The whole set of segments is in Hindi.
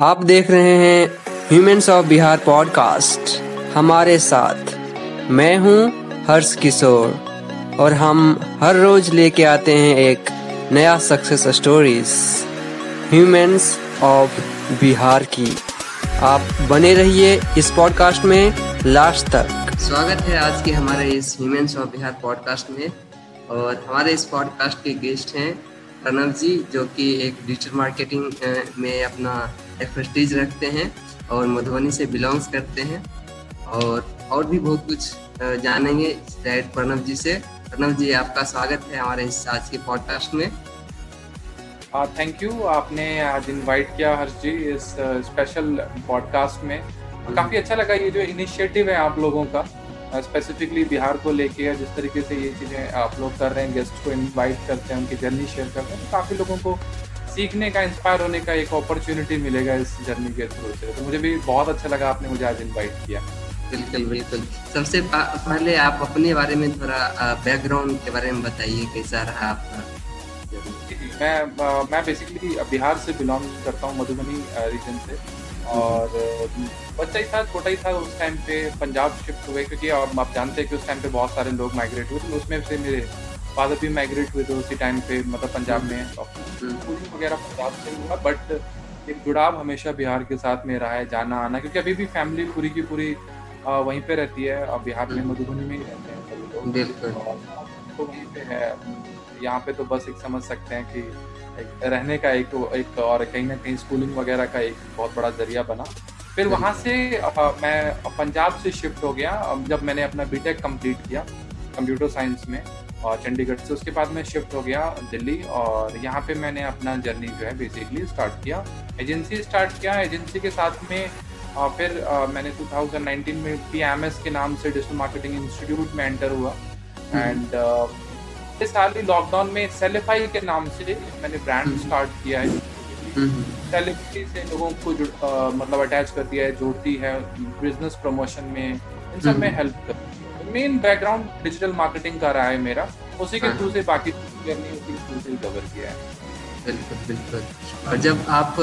आप देख रहे हैं ह्यूमंस ऑफ़ बिहार पॉडकास्ट हमारे साथ मैं हूँ हर्ष किशोर और हम हर रोज लेके आते हैं एक नया success stories humans of Bihar की। आप बने रहिए इस पॉडकास्ट में लास्ट तक। स्वागत है आज के हमारे इस ह्यूमंस ऑफ़ बिहार पॉडकास्ट में और हमारे इस पॉडकास्ट के गेस्ट हैं प्रणव जी, जो कि एक डिजिटल मार्केटिंग में अपना एक्सपर्टीज रखते हैं और मधुबनी से बिलोंग्स करते हैं। और और भी बहुत कुछ जानेंगे शायद प्रणव जी से। प्रणव जी, आपका स्वागत है हमारे इस आज के पॉडकास्ट में। थैंक यू आपने आज इनवाइट किया हर्ष जी इस स्पेशल पॉडकास्ट में। काफ़ी अच्छा लगा ये जो इनिशिएटिव है आप लोगों का। स्पेसिफिकली बिहार को लेके जिस तरीके से ये चीज़ें आप लोग कर रहे हैं गेस्ट को इनवाइट करते हैं उनकी जर्नी शेयर करते हैं तो काफ़ी लोगों को सीखने का इंस्पायर होने का एक अपॉर्चुनिटी मिलेगा इस जर्नी के थ्रू से। तो मुझे भी बहुत अच्छा लगा आपने मुझे आज इन्वाइट किया। बिल्कुल बिल्कुल। सबसे पहले आप अपने बारे में थोड़ा बैकग्राउंड के बारे में बताइए कैसा रहा आपका? मैं मैं बेसिकली बिहार से बिलोंग करता हूँ मधुबनी रीजन से। और बच्चा ही था छोटा ही था उस टाइम पे पंजाब शिफ्ट हुए क्योंकि आप जानते हैं कि उस टाइम पे बहुत सारे लोग माइग्रेट हुए थे उसमें से मेरे फादर भी माइग्रेट हुए थे उसी टाइम पे मतलब पंजाब में हम्म। वगैरह पंजाब से हुआ बट एक जुड़ाव हमेशा बिहार के साथ में रहा है जाना आना क्योंकि अभी भी फैमिली पूरी की पूरी वहीं पे रहती है और बिहार में मधुबनी में ही रहते हैं सभी लोग। तो वहीं पे है यहाँ पे तो बस एक समझ सकते हैं कि रहने का एक एक और कहीं ना कहीं स्कूलिंग वगैरह का एक बहुत बड़ा ज़रिया बना। फिर वहाँ से मैं पंजाब से शिफ्ट हो गया जब मैंने अपना बीटेक कंप्लीट किया कंप्यूटर साइंस में और चंडीगढ़ से। उसके बाद मैं शिफ्ट हो गया दिल्ली और यहाँ पे मैंने अपना जर्नी जो है बेसिकली स्टार्ट किया। एजेंसी स्टार्ट किया। एजेंसी के साथ में फिर आ, मैंने 2019 में पीएमएस के नाम से डिजिटल मार्केटिंग इंस्टीट्यूट में एंटर हुआ। एंड इस साल ही लॉकडाउन में सेलिफाई के नाम से मैंने ब्रांड स्टार्ट हम्म। किया है सेलिब्रिटी हम्म। से लोगों को आ, मतलब अटैच कर दिया है जोड़ती है बिज़नेस प्रमोशन में इन सब में हेल्प हम्म। कर मेन बैकग्राउंड डिजिटल मार्केटिंग का रहा है मेरा उसी के थ्रू हाँ। से बाकी जर्नी उसी के थ्रू से कवर किया है बिल्कुल बिल्कुल और जब आप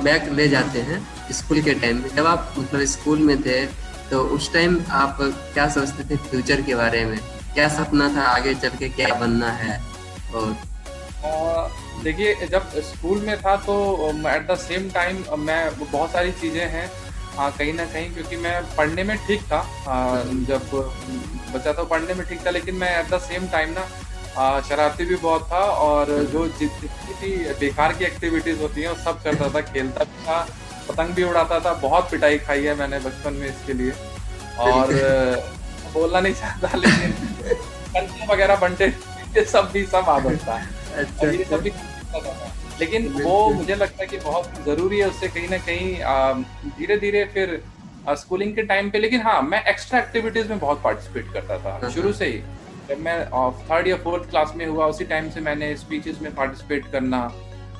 बैक ले जाते हैं स्कूल के टाइम में जब आप मतलब स्कूल में थे तो उस टाइम आप क्या सोचते थे फ्यूचर के बारे में क्या सपना था आगे चल के क्या बनना है? और देखिए जब स्कूल में था तो एट द सेम टाइम मैं बहुत सारी चीज़ें हैं हाँ कहीं ना कहीं क्योंकि मैं पढ़ने में ठीक था आ, जब बच्चा तो पढ़ने में ठीक था लेकिन मैं एट द सेम टाइम ना शरारती भी बहुत था और जो जितनी भी बेकार की एक्टिविटीज़ होती हैं वो सब करता था खेलता भी था पतंग भी उड़ाता था बहुत पिटाई खाई है मैंने बचपन में इसके लिए। और बोलना नहीं चाहता लेकिन वगैरह बंटे ये सब भी सब आदत था अच्छा, ये सब भी लेकिन वो मुझे लगता है कि बहुत ज़रूरी है उससे कहीं ना कहीं धीरे धीरे फिर स्कूलिंग के टाइम पे। लेकिन हाँ मैं एक्स्ट्रा एक्टिविटीज़ में बहुत पार्टिसिपेट करता था हाँ, शुरू हाँ। से ही। जब मैं थर्ड या फोर्थ क्लास में हुआ उसी टाइम से मैंने स्पीचेस में पार्टिसिपेट करना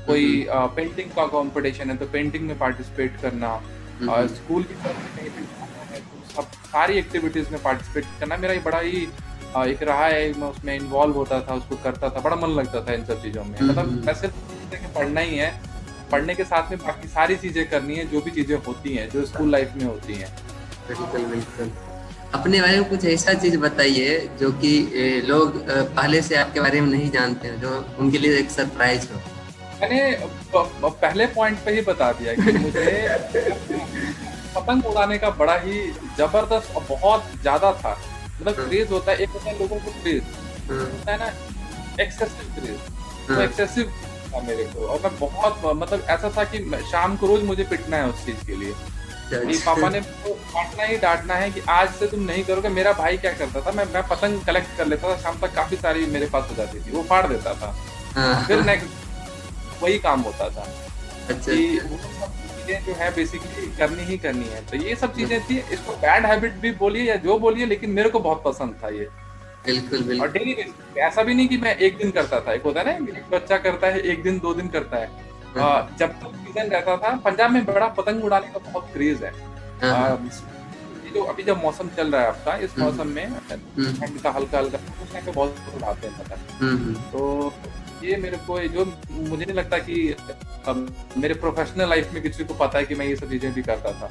कोई पेंटिंग का कंपटीशन है तो पेंटिंग में पार्टिसिपेट करना स्कूल की तरफ़ से सब सारी एक्टिविटीज़ में पार्टिसिपेट करना। मेरा बड़ा ही एक रहा है मैं उसमें इन्वॉल्व होता था उसको करता था बड़ा मन लगता था इन सब चीज़ों में। मतलब। मैं सिर्फ़ पढ़ना ही है पढ़ने के साथ में बाकी सारी चीज़ें करनी है जो भी चीज़ें होती हैं जो स्कूल लाइफ में होती हैं। बिल्कुल बिल्कुल। अपने बारे में कुछ ऐसा चीज़ बताइए जो कि लोग पहले से आपके बारे में नहीं जानते हैं जो उनके लिए एक सरप्राइज़ हो। मैंने पहले पॉइंट पे ही बता दिया कि मुझे पतंग उड़ाने का बड़ा ही ज़बरदस्त और बहुत ज़्यादा था। मतलब क्रेज हाँ। होता है एक होता है लोगों को क्रेज हाँ। होता है ना एक्सेसिव क्रेज तो एक्सेसिव था मेरे को। और मैं बहुत मतलब ऐसा था कि शाम को रोज मुझे पिटना है उस चीज़ के लिए। कि पापा ने डांटना ही डांटना है कि आज से तुम नहीं करोगे मेरा भाई क्या करता था मैं मैं पतंग कलेक्ट कर लेता था शाम तक काफ़ी सारी मेरे पास हो जाती थी वो फाड़ देता था। हाँ। फिर नेक्स्ट वही काम होता था। अच्छा चीज़ें जो है बेसिकली करनी ही करनी है। तो ये सब चीज़ें थी। इसको बैड हैबिट भी बोलिए या जो बोलिए लेकिन मेरे को बहुत पसंद था ये। बिल्कुल बिल्कुल। और डेली बेसिस ऐसा भी नहीं कि मैं एक दिन करता था। एक होता है ना एक बच्चा करता है एक दिन दो दिन करता है। हाँ। जब तक सीज़न रहता था पंजाब में बड़ा पतंग उड़ाने का बहुत क्रेज है। हाँ। जो अभी जब मौसम चल रहा है आपका इस। मौसम में ठंड का हल्का हल्का पे बहुत उड़ाते हैं पतंग तो ये मेरे को जो मुझे नहीं लगता कि मेरे प्रोफेशनल लाइफ में किसी को पता है कि मैं ये सब चीज़ें भी करता था।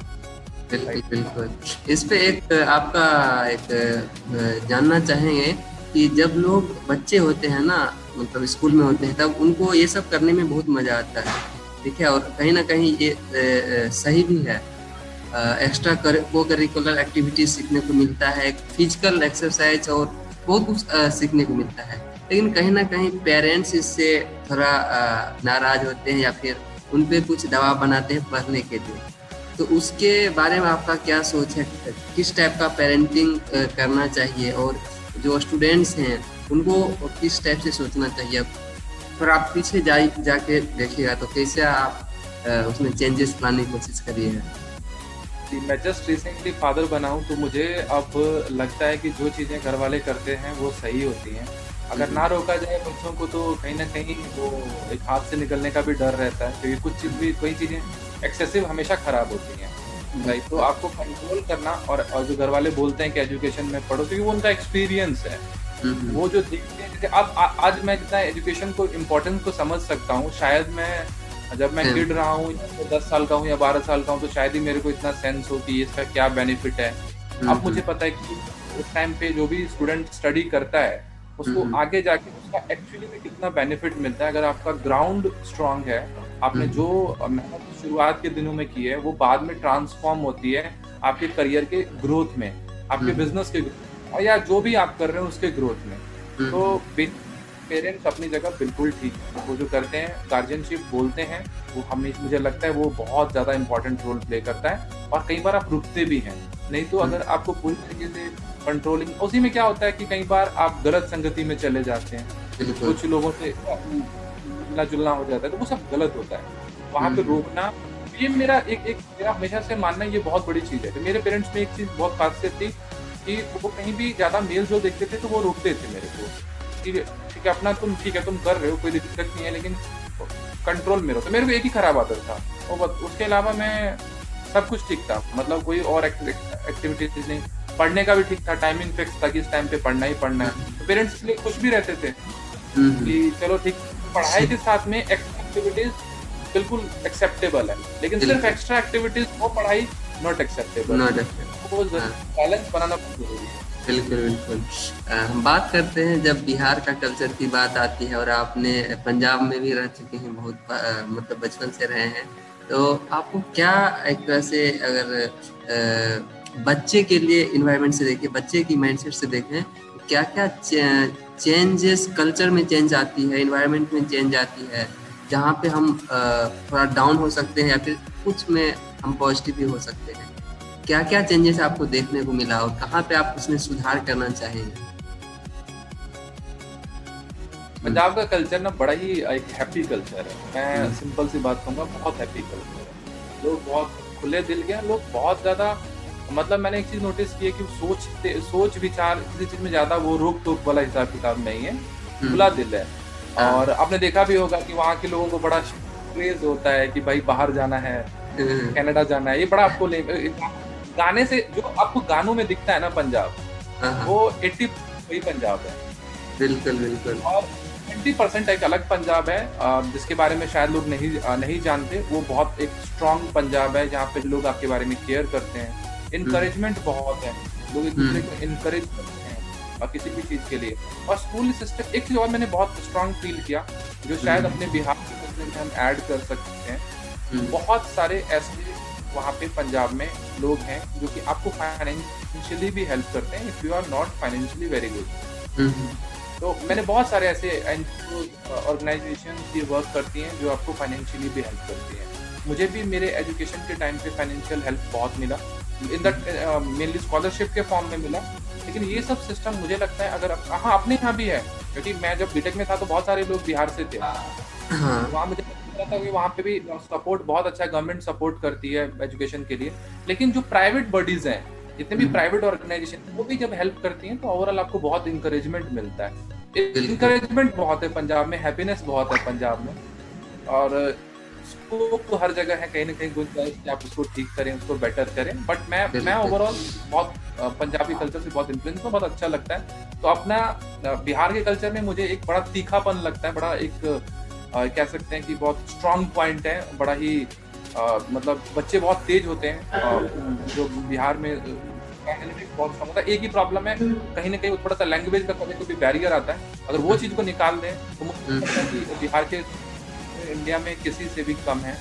बिल्कुल बिल्कुल। इस पे एक, आपका एक जानना चाहेंगे कि जब लोग बच्चे होते हैं ना मतलब स्कूल में होते हैं, तब उनको ये सब करने में बहुत मज़ा आता है। ठीक है, और कहीं ना कहीं ये सही भी है। एक्स्ट्रा को करिकुलर एक्टिविटीज़ सीखने को मिलता है फ़िज़िकल एक्सरसाइज और बहुत कुछ सीखने को मिलता है। लेकिन कहीं ना कहीं पेरेंट्स इससे थोड़ा नाराज़ होते हैं या फिर उन पर कुछ दबाव बनाते हैं पढ़ने के लिए। तो उसके बारे में आपका क्या सोच है? किस टाइप का पेरेंटिंग करना चाहिए और जो स्टूडेंट्स हैं, उनको किस टाइप से सोचना चाहिए? और आप पीछे जा जाके देखिएगा तो कैसे आप उसमें चेंजेस लाने की कोशिश करिए। मैं जस्ट रिसेंटली फादर बना हूँ तो मुझे अब लगता है कि जो चीज़ें घर वाले करते हैं वो सही होती हैं। अगर ना रोका जाए बच्चों को तो कहीं ना कहीं वो एक हाथ से निकलने का भी डर रहता है। क्योंकि कुछ चीज़ भी कई चीज़ें एक्सेसिव हमेशा खराब होती हैं। राइट तो आपको कंट्रोल करना और, और जो घर वाले बोलते हैं कि एजुकेशन में पढ़ो क्योंकि वो उनका एक्सपीरियंस है। हम्म। वो जो देखते हैं जैसे अब आज मैं जितना एजुकेशन को इम्पोर्टेंस को समझ सकता हूँ शायद मैं जब मैं किड रहा हूँ तो दस साल का हूँ या बारह साल का हूँ तो शायद ही मेरे को इतना सेंस होती है इसका क्या बेनिफिट है। अब मुझे पता है कि उस टाइम पे जो भी स्टूडेंट स्टडी करता है उसको आगे जाके उसका एक्चुअली में कितना बेनिफिट मिलता है अगर आपका ग्राउंड स्ट्रांग है आपने जो मेहनत शुरुआत के दिनों में की है वो बाद में ट्रांसफॉर्म होती है आपके करियर के ग्रोथ में आपके बिज़नेस के या जो भी आप कर रहे हो उसके ग्रोथ में। तो पेरेंट्स अपनी जगह बिल्कुल ठीक है। वो जो करते हैं गार्जियनशिप बोलते हैं वो हमें मुझे लगता है वो बहुत ज़्यादा इंपॉर्टेंट रोल प्ले करता है और कई बार आप रुकते भी हैं। नहीं तो अगर आपको पूरी तरीके से कंट्रोलिंग उसी में क्या होता है कि कई बार आप गलत संगति में चले जाते हैं। कुछ लोगों से मिलना जुलना हो जाता है तो वो सब गलत होता है। वहाँ पे हम्म। रोकना ये मेरा एक एक मेरा हमेशा से मानना ये बहुत बड़ी चीज़ है। मेरे पेरेंट्स में एक चीज़ बहुत खासियत थी कि वो कहीं भी ज़्यादा मेल जो देखते थे तो वो रोकते थे मेरे को। है ठीक है अपना तुम ठीक है तुम कर रहे हो कोई दिक्कत नहीं है लेकिन कंट्रोल में रहो। तो मेरे को एक ही खराब आदत था। और उसके अलावा मैं सब कुछ ठीक था। मतलब कोई और एक्टिविटीज़ नहीं। पढ़ने का भी ठीक था टाइमिंग फिक्स था कि इस टाइम पे पढ़ना ही पढ़ना है। तो पेरेंट्स इसलिए खुश भी रहते थे हम्म। कि चलो ठीक पढ़ाई के साथ में एक्टिविटीज़ बिल्कुल एक्सेप्टेबल है। लेकिन सिर्फ़ एक्स्ट्रा एक्टिविटीज़ वो पढ़ाई नॉट एक्सेप्टेबल बैलेंस बनाना बहुत ज़रूरी है। बिल्कुल बिल्कुल। हम बात करते हैं जब बिहार का कल्चर की बात आती है और आपने पंजाब में भी रह चुके हैं बहुत मतलब बचपन से रहे हैं। तो आपको क्या एक तरह से अगर आ, बच्चे के लिए इन्वायरमेंट से देखें बच्चे की माइंडसेट से देखें क्या क्या चेंजेस कल्चर में चेंज आती है इन्वायरमेंट में चेंज आती है जहाँ पे हम थोड़ा डाउन हो सकते हैं या फिर कुछ में हम पॉजिटिव भी हो सकते हैं? क्या क्या चेंजेस आपको देखने को मिला और कहाँ पे आप उसमें सुधार करना चाहेंगे पंजाब का कल्चर ना बड़ा ही एक हैप्पी कल्चर है मैं सिंपल हम्म। सी बात कहूँगा बहुत हैप्पी कल्चर है लोग बहुत खुले दिल के हैं लोग बहुत ज़्यादा मतलब मैंने एक चीज़ नोटिस की है कि सोच सोच विचार किसी चीज़ में ज़्यादा वो रोक टोक वाला हिसाब किताब नहीं है हम्म। खुला दिल है हाँ। और आपने देखा भी होगा कि वहाँ के लोगों को बड़ा क्रेज होता है कि भाई बाहर जाना है हम्म। कनाडा जाना है ये बड़ा आपको गाने से जो आपको गानों में दिखता है ना पंजाब हाँ। वो एट्टी वही पंजाब है बिल्कुल बिल्कुल और ट्वेंटी परसेंट एक अलग पंजाब है जिसके बारे में शायद लोग नहीं नहीं जानते वो बहुत एक स्ट्रॉन्ग पंजाब है जहाँ पे लोग आपके बारे में केयर करते हैं इनकरेजमेंट हम्म। बहुत है लोग एक दूसरे को इनकरेज करते हैं और किसी भी चीज़ के लिए और स्कूल सिस्टम एक चीज़ और मैंने बहुत स्ट्रांग फील किया जो शायद हम्म। अपने बिहार के सिस्टम में हम ऐड कर सकते हैं हम्म। बहुत सारे ऐसे वहाँ पे पंजाब में लोग हैं जो कि आपको फाइनेंशियली भी हेल्प करते हैं if you are not financially very good तो मैंने बहुत सारे ऐसे एन ऑर्गेनाइजेशन की वर्क करती हैं जो आपको फाइनेंशियली भी हेल्प करती हैं। मुझे भी मेरे एजुकेशन के टाइम पे फाइनेंशियल हेल्प बहुत मिला। इन दैट मेनली स्कॉलरशिप के फॉर्म में मिला। लेकिन ये सब सिस्टम मुझे लगता है अगर हाँ अपने यहाँ भी है। क्योंकि मैं जब बीटेक में था तो बहुत सारे लोग बिहार से थे। हाँ। वहाँ मुझे था कि वहाँ पे भी सपोर्ट बहुत अच्छा है गवर्नमेंट सपोर्ट करती है एजुकेशन के लिए। लेकिन जो प्राइवेट बॉडीज हैं जितने भी प्राइवेट हम्म। ऑर्गेनाइजेशन वो भी जब हेल्प करती हैं तो ओवरऑल आपको बहुत इंकरेजमेंट मिलता है। इंकरेजमेंट बहुत है पंजाब में हैप्पीनेस बहुत है पंजाब में। और स्कोप तो हर जगह है कहीं ना कहीं गुंजाइश कि आप उसको ठीक करें उसको बेटर करें। बट मैं मैं ओवरऑल बहुत पंजाबी कल्चर से बहुत इन्फ्लुएंस हूँ बहुत अच्छा लगता है। तो अपना बिहार के कल्चर में मुझे एक बड़ा तीखापन लगता है बड़ा एक कह सकते हैं कि बहुत स्ट्रांग पॉइंट है बड़ा ही आ, मतलब बच्चे बहुत तेज होते हैं आ, जो बिहार में बहुत कम होता है। एक ही प्रॉब्लम है कहीं ना कहीं थोड़ा सा लैंग्वेज का कभी कभी बैरियर आता है। अगर वो चीज़ को निकाल दें तो मुझे हम्म। बिहार के इंडिया में किसी से भी कम है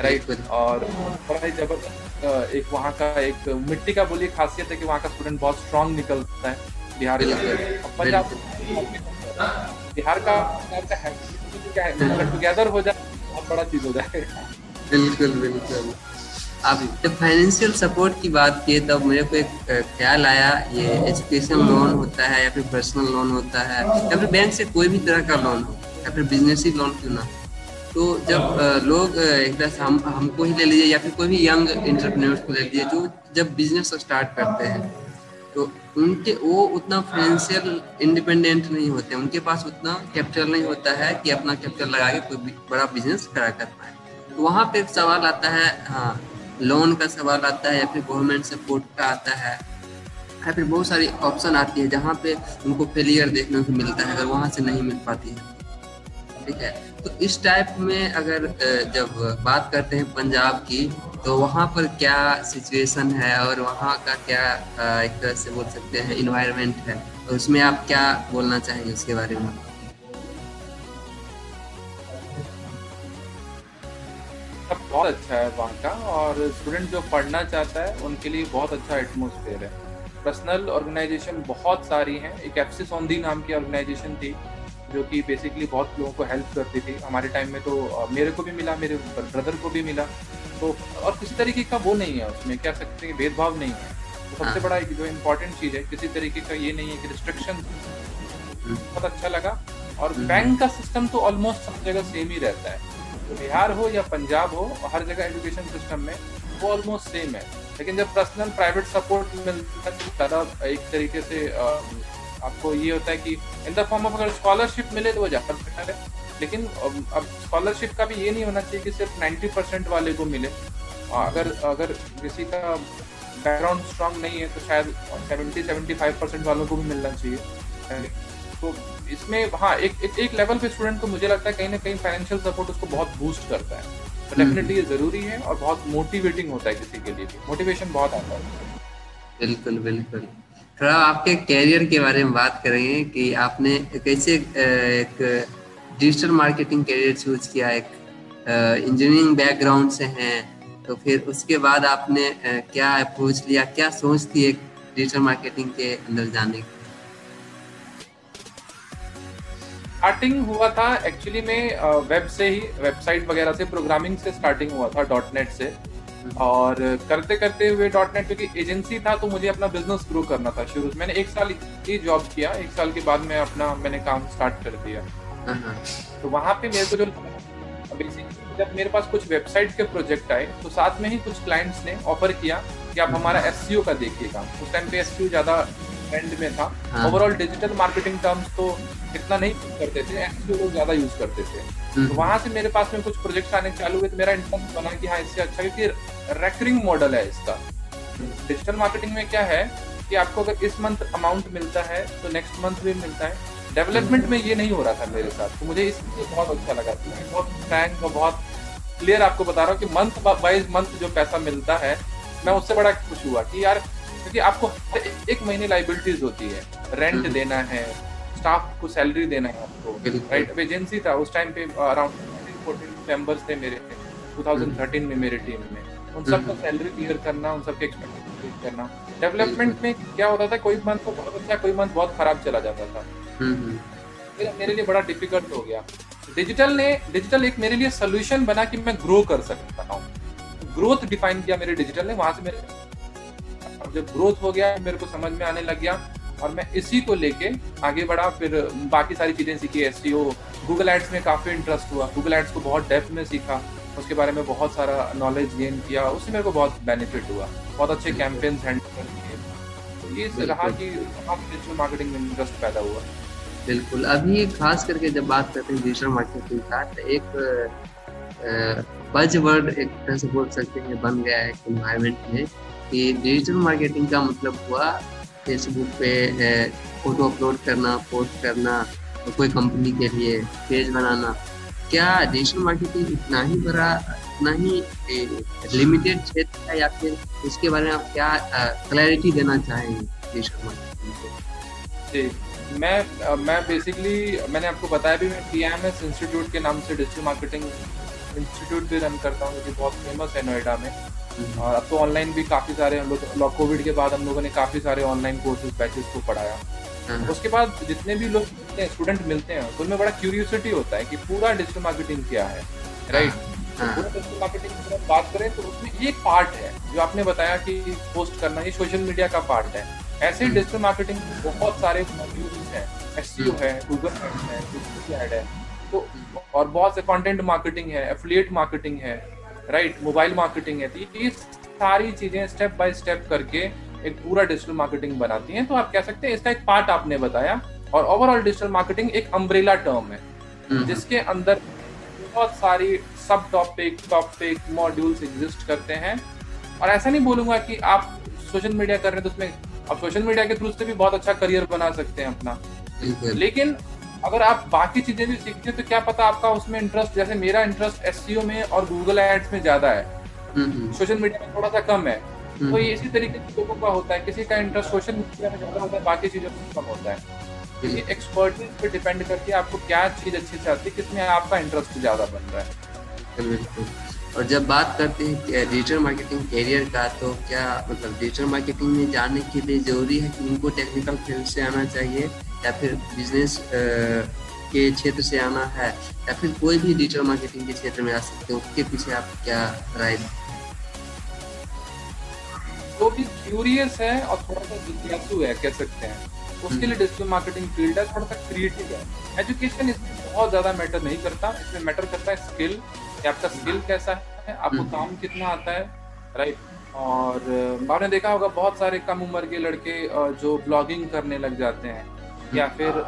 राइट और बड़ा ही ज़बरदस्त एक वहाँ का एक मिट्टी का बोली खासियत है कि वहाँ का स्टूडेंट बहुत स्ट्रांग निकलता है बिहार पंजाब बिहार का टुगेदर हो जाए बहुत बड़ा चीज़ हो जाए बिल्कुल बिल्कुल। अब जब फाइनेंशियल सपोर्ट की बात की तब मेरे को एक ख्याल आया, ये एजुकेशन लोन होता है या फिर पर्सनल लोन होता है, या फिर बैंक से कोई भी तरह का लोन हो, या फिर बिज़नेस ही लोन क्यों ना तो जब लोग एक तरह से हम, हमको ही ले लीजिए, या फिर कोई भी यंग इंटरप्रेन्योर्स को ले लीजिए, जो जब बिज़नेस स्टार्ट करते हैं तो उनके, वो उतना फाइनेंशियल इंडिपेंडेंट नहीं होते। उनके पास उतना कैपिटल नहीं होता है कि अपना कैपिटल लगा के कोई बड़ा बिज़नेस खड़ा कर पाए। तो वहाँ पे सवाल आता है हाँ लोन का सवाल आता है या फिर गवर्नमेंट सपोर्ट का आता है। या फिर बहुत सारी ऑप्शन आती है जहाँ पे उनको फेलियर देखने को मिलता है, अगर वहाँ से नहीं मिल पाती है। ठीक है? तो इस टाइप में अगर जब बात करते हैं पंजाब की तो वहाँ पर क्या सिचुएशन है और वहाँ का क्या एक तरह से बोल सकते हैं इन्वायरमेंट है? तो उसमें आप क्या बोलना चाहेंगे उसके बारे में? बहुत अच्छा है वहाँ का और स्टूडेंट जो पढ़ना चाहता है, उनके लिए बहुत अच्छा एटमोसफेयर है। पर्सनल ऑर्गेनाइजेशन बहुत सारी हैं। एक एफ़ सी सौंदी नाम की ऑर्गेनाइजेशन थी, जो कि बेसिकली बहुत लोगों को हेल्प करती थी। हमारे टाइम में तो मेरे को भी मिला, मेरे ब्रदर को भी मिला। तो और किसी तरीके का वो नहीं है उसमें क्या सकते हैं भेदभाव नहीं है। तो सबसे हाँ। बड़ा एक जो इम्पोर्टेंट चीज़ है किसी तरीके का ये नहीं है कि रिस्ट्रिक्शन बहुत अच्छा लगा। और बैंक हम्म। का सिस्टम तो ऑलमोस्ट सब जगह सेम ही रहता है। तो बिहार हो या पंजाब हो हर जगह एजुकेशन सिस्टम में वो ऑलमोस्ट सेम है। लेकिन जब पर्सनल प्राइवेट सपोर्ट मिलता है तो ज़्यादा एक तरीके से आपको ये होता है कि इन द फॉर्म ऑफ़ अगर स्कॉलरशिप मिले तो वो ज़्यादा बेटर है लेकिन अब स्कॉलरशिप का भी ये नहीं होना चाहिए कि सिर्फ़ 90 परसेंट वाले को मिले। अगर अगर किसी का बैकग्राउंड स्ट्रांग नहीं है तो शायद 70 75 परसेंट वालों को भी मिलना चाहिए। तो इसमें हाँ एक एक, एक लेवल पे स्टूडेंट को मुझे लगता है कहीं ना कहीं फाइनेंशियल सपोर्ट उसको बहुत बूस्ट करता है। तो डेफिनेटली ये ज़रूरी है और बहुत मोटिवेटिंग होता है किसी के लिए भी। मोटिवेशन बहुत आता है। बिल्कुल बिल्कुल। थोड़ा आपके कैरियर के बारे में बात करेंगे कि आपने कैसे एक डिजिटल मार्केटिंग कैरियर चूज़ किया एक इंजीनियरिंग बैकग्राउंड से हैं तो फिर उसके बाद आपने क्या अप्रोच लिया, क्या सोच थी एक डिजिटल मार्केटिंग के अंदर जाने की? स्टार्टिंग हुआ था एक्चुअली में वेब से ही वेबसाइट वगैरह से प्रोग्रामिंग से स्टार्टिंग हुआ था. डॉट नेट से। और करते करते हुए. डॉट नेट क्योंकि एजेंसी था तो मुझे अपना बिज़नेस ग्रो करना था शुरू मैंने एक साल ही जॉब किया, एक साल के बाद मैं अपना, मैंने काम स्टार्ट कर दिया। तो वहाँ पे मेरे को जो बेसिकली जब मेरे पास कुछ वेबसाइट के प्रोजेक्ट आए तो साथ में ही कुछ क्लाइंट्स ने ऑफ़र किया कि आप हमारा एस का देखिएगा। उस टाइम पे एस ज़्यादा ट्रेंड में था। ओवरऑल डिजिटल मार्केटिंग टर्म्स तो इतना नहीं यूज़ करते थे एक्चुअली लोग ज़्यादा यूज़ करते थे। हम्म। तो वहाँ से मेरे पास में कुछ प्रोजेक्ट आने चालू हुए तो मेरा इंटरेस्ट बना कि हाँ इससे अच्छा क्योंकि रेकरिंग मॉडल है इसका। डिजिटल मार्केटिंग में क्या है कि आपको अगर इस मंथ अमाउंट मिलता है तो नेक्स्ट मंथ भी मिलता है। डेवलपमेंट में ये नहीं हो रहा था मेरे साथ। तो मुझे इसलिए बहुत अच्छा लगा। बहुत फ्रैंक और बहुत क्लियर आपको बता रहा हूँ कि मंथ वाइज मंथ जो पैसा मिलता है मैं उससे बड़ा खुश हुआ कि यार क्योंकि आपको एक महीने लाइबिलिटीज होती है। रेंट हम्म। देना है स्टाफ को सैलरी देना है आपको राइट एजेंसी था उस टाइम पे अराउंड फोर्टीन मेंबर्स थे मेरे 2013 में मेरे टीम में। उन सबको सैलरी हम्म। क्लियर करना उन सबके एक्सपेक्टेशन करना। डेवलपमेंट में क्या होता था कोई मंथ तो बहुत अच्छा कोई मंथ बहुत खराब चला जाता था। हम्म, मेरे लिए बड़ा डिफ़िकल्ट हो गया। डिजिटल ने डिजिटल एक मेरे लिए सोल्यूशन बना कि मैं ग्रो कर सकता हूँ ग्रोथ डिफाइन किया मेरे डिजिटल ने वहाँ से मेरे जब ग्रोथ हो गया मेरे को समझ में आने लग गया और मैं इसी को लेके आगे बढ़ा फिर बाकी सारी चीज़ें सीखी एस गूगल एड्स में काफ़ी इंटरेस्ट हुआ। गूगल एड्स को बहुत डेप्थ में सीखा उसके बारे में बहुत सारा नॉलेज गेन किया उससे मेरे को बहुत बेनिफिट हुआ। बहुत अच्छे कैंपेन्स हैंडल किए। तो ये रहा कि डिजिटल मार्केटिंग में इंटरेस्ट पैदा हुआ। बिल्कुल। अभी खास करके जब बात करते हैं डिजिटल मार्केटिंग का तो एक बज वर्ड एक तरह से बोल सकते हैं, बन गया है इन्वायरमेंट में कि डिजिटल मार्केटिंग का मतलब हुआ फेसबुक पे फ़ोटो अपलोड करना पोस्ट करना तो कोई कंपनी के लिए पेज बनाना। क्या डिजिटल मार्केटिंग इतना ही बड़ा, इतना ही लिमिटेड क्षेत्र है या फिर उसके बारे में आप क्या क्लैरिटी देना चाहेंगे डिजिटल मार्केटिंग को? जी मैं मैं बेसिकली मैंने आपको बताया भी मैं टी इंस्टीट्यूट के नाम से डिजिटल मार्केटिंग इंस्टीट्यूट भी रन करता हूँ जो बहुत फ़ेमस है नोएडा में हम्म। और अब तो ऑनलाइन भी काफ़ी सारे हम लोग कोविड के बाद हम लोगों ने काफ़ी सारे ऑनलाइन कोर्सेज बैचेस को पढ़ाया हाँ। उसके बाद जितने भी लोग मिलते हैं स्टूडेंट मिलते हैं तो उनमें बड़ा क्यूरियोसिटी होता है कि पूरा डिजिटल मार्केटिंग क्या है राइट हाँ। तो पूरा डिजिटल मार्केटिंग की बात करें तो उसमें ये पार्ट है जो आपने बताया कि पोस्ट करना ये सोशल मीडिया का पार्ट है ऐसे डिजिटल मार्केटिंग बहुत सारे हैं। एस है गूगल है एड है। तो और बहुत से कंटेंट मार्केटिंग है एफिलिएट मार्केटिंग है राइट मोबाइल मार्केटिंग है। तो ये सारी चीज़ें स्टेप बाय स्टेप करके एक पूरा डिजिटल मार्केटिंग बनाती हैं। तो आप कह सकते हैं इसका एक पार्ट आपने बताया। और ओवरऑल डिजिटल मार्केटिंग एक अम्ब्रेला टर्म है। हम्म। जिसके अंदर बहुत सारी सब टॉपिक टॉपिक मॉड्यूल्स एग्जिस्ट करते हैं। और ऐसा नहीं बोलूँगा कि आप सोशल मीडिया कर रहे हैं तो उसमें आप सोशल मीडिया के थ्रू से भी बहुत अच्छा करियर बना सकते हैं अपना। लेकिन अगर आप बाकी चीज़ें भी सीखते हैं तो क्या पता आपका उसमें इंटरेस्ट जैसे मेरा इंटरेस्ट एस में और गूगल एड्स में ज़्यादा है। सोशल मीडिया में थोड़ा सा कम है। तो ये इसी तरीके से लोगों का होता है। किसी का इंटरेस्ट सोशल मीडिया में ज़्यादा होता है बाकी चीज़ों में कम होता है। किसी एक्सपर्टीज पे डिपेंड करके आपको क्या चीज़ अच्छी से आती है किसमें आपका इंटरेस्ट ज़्यादा बन रहा है। और जब बात करते हैं डिजिटल मार्केटिंग कैरियर का तो क्या मतलब डिजिटल मार्केटिंग में जाने के लिए ज़रूरी है कि उनको टेक्निकल फ़ील्ड से आना चाहिए या फिर बिज़नेस के क्षेत्र से आना है? या फिर कोई भी डिजिटल मार्केटिंग के क्षेत्र में आ सकते हैं उसके पीछे आप क्या राय जो भी क्यूरियस है और थोड़ा सा जिज्ञासु है कह सकते हैं। उसके लिए डिजिटल मार्केटिंग फ़ील्ड है थोड़ा सा क्रिएटिव है। एजुकेशन इसमें बहुत ज़्यादा मैटर नहीं करता इसमें मैटर करता है स्किल कि आपका स्किल कैसा है आपको हम्म। काम कितना आता है राइट और आपने देखा होगा बहुत सारे कम उम्र के लड़के जो ब्लॉगिंग करने लग जाते हैं या फिर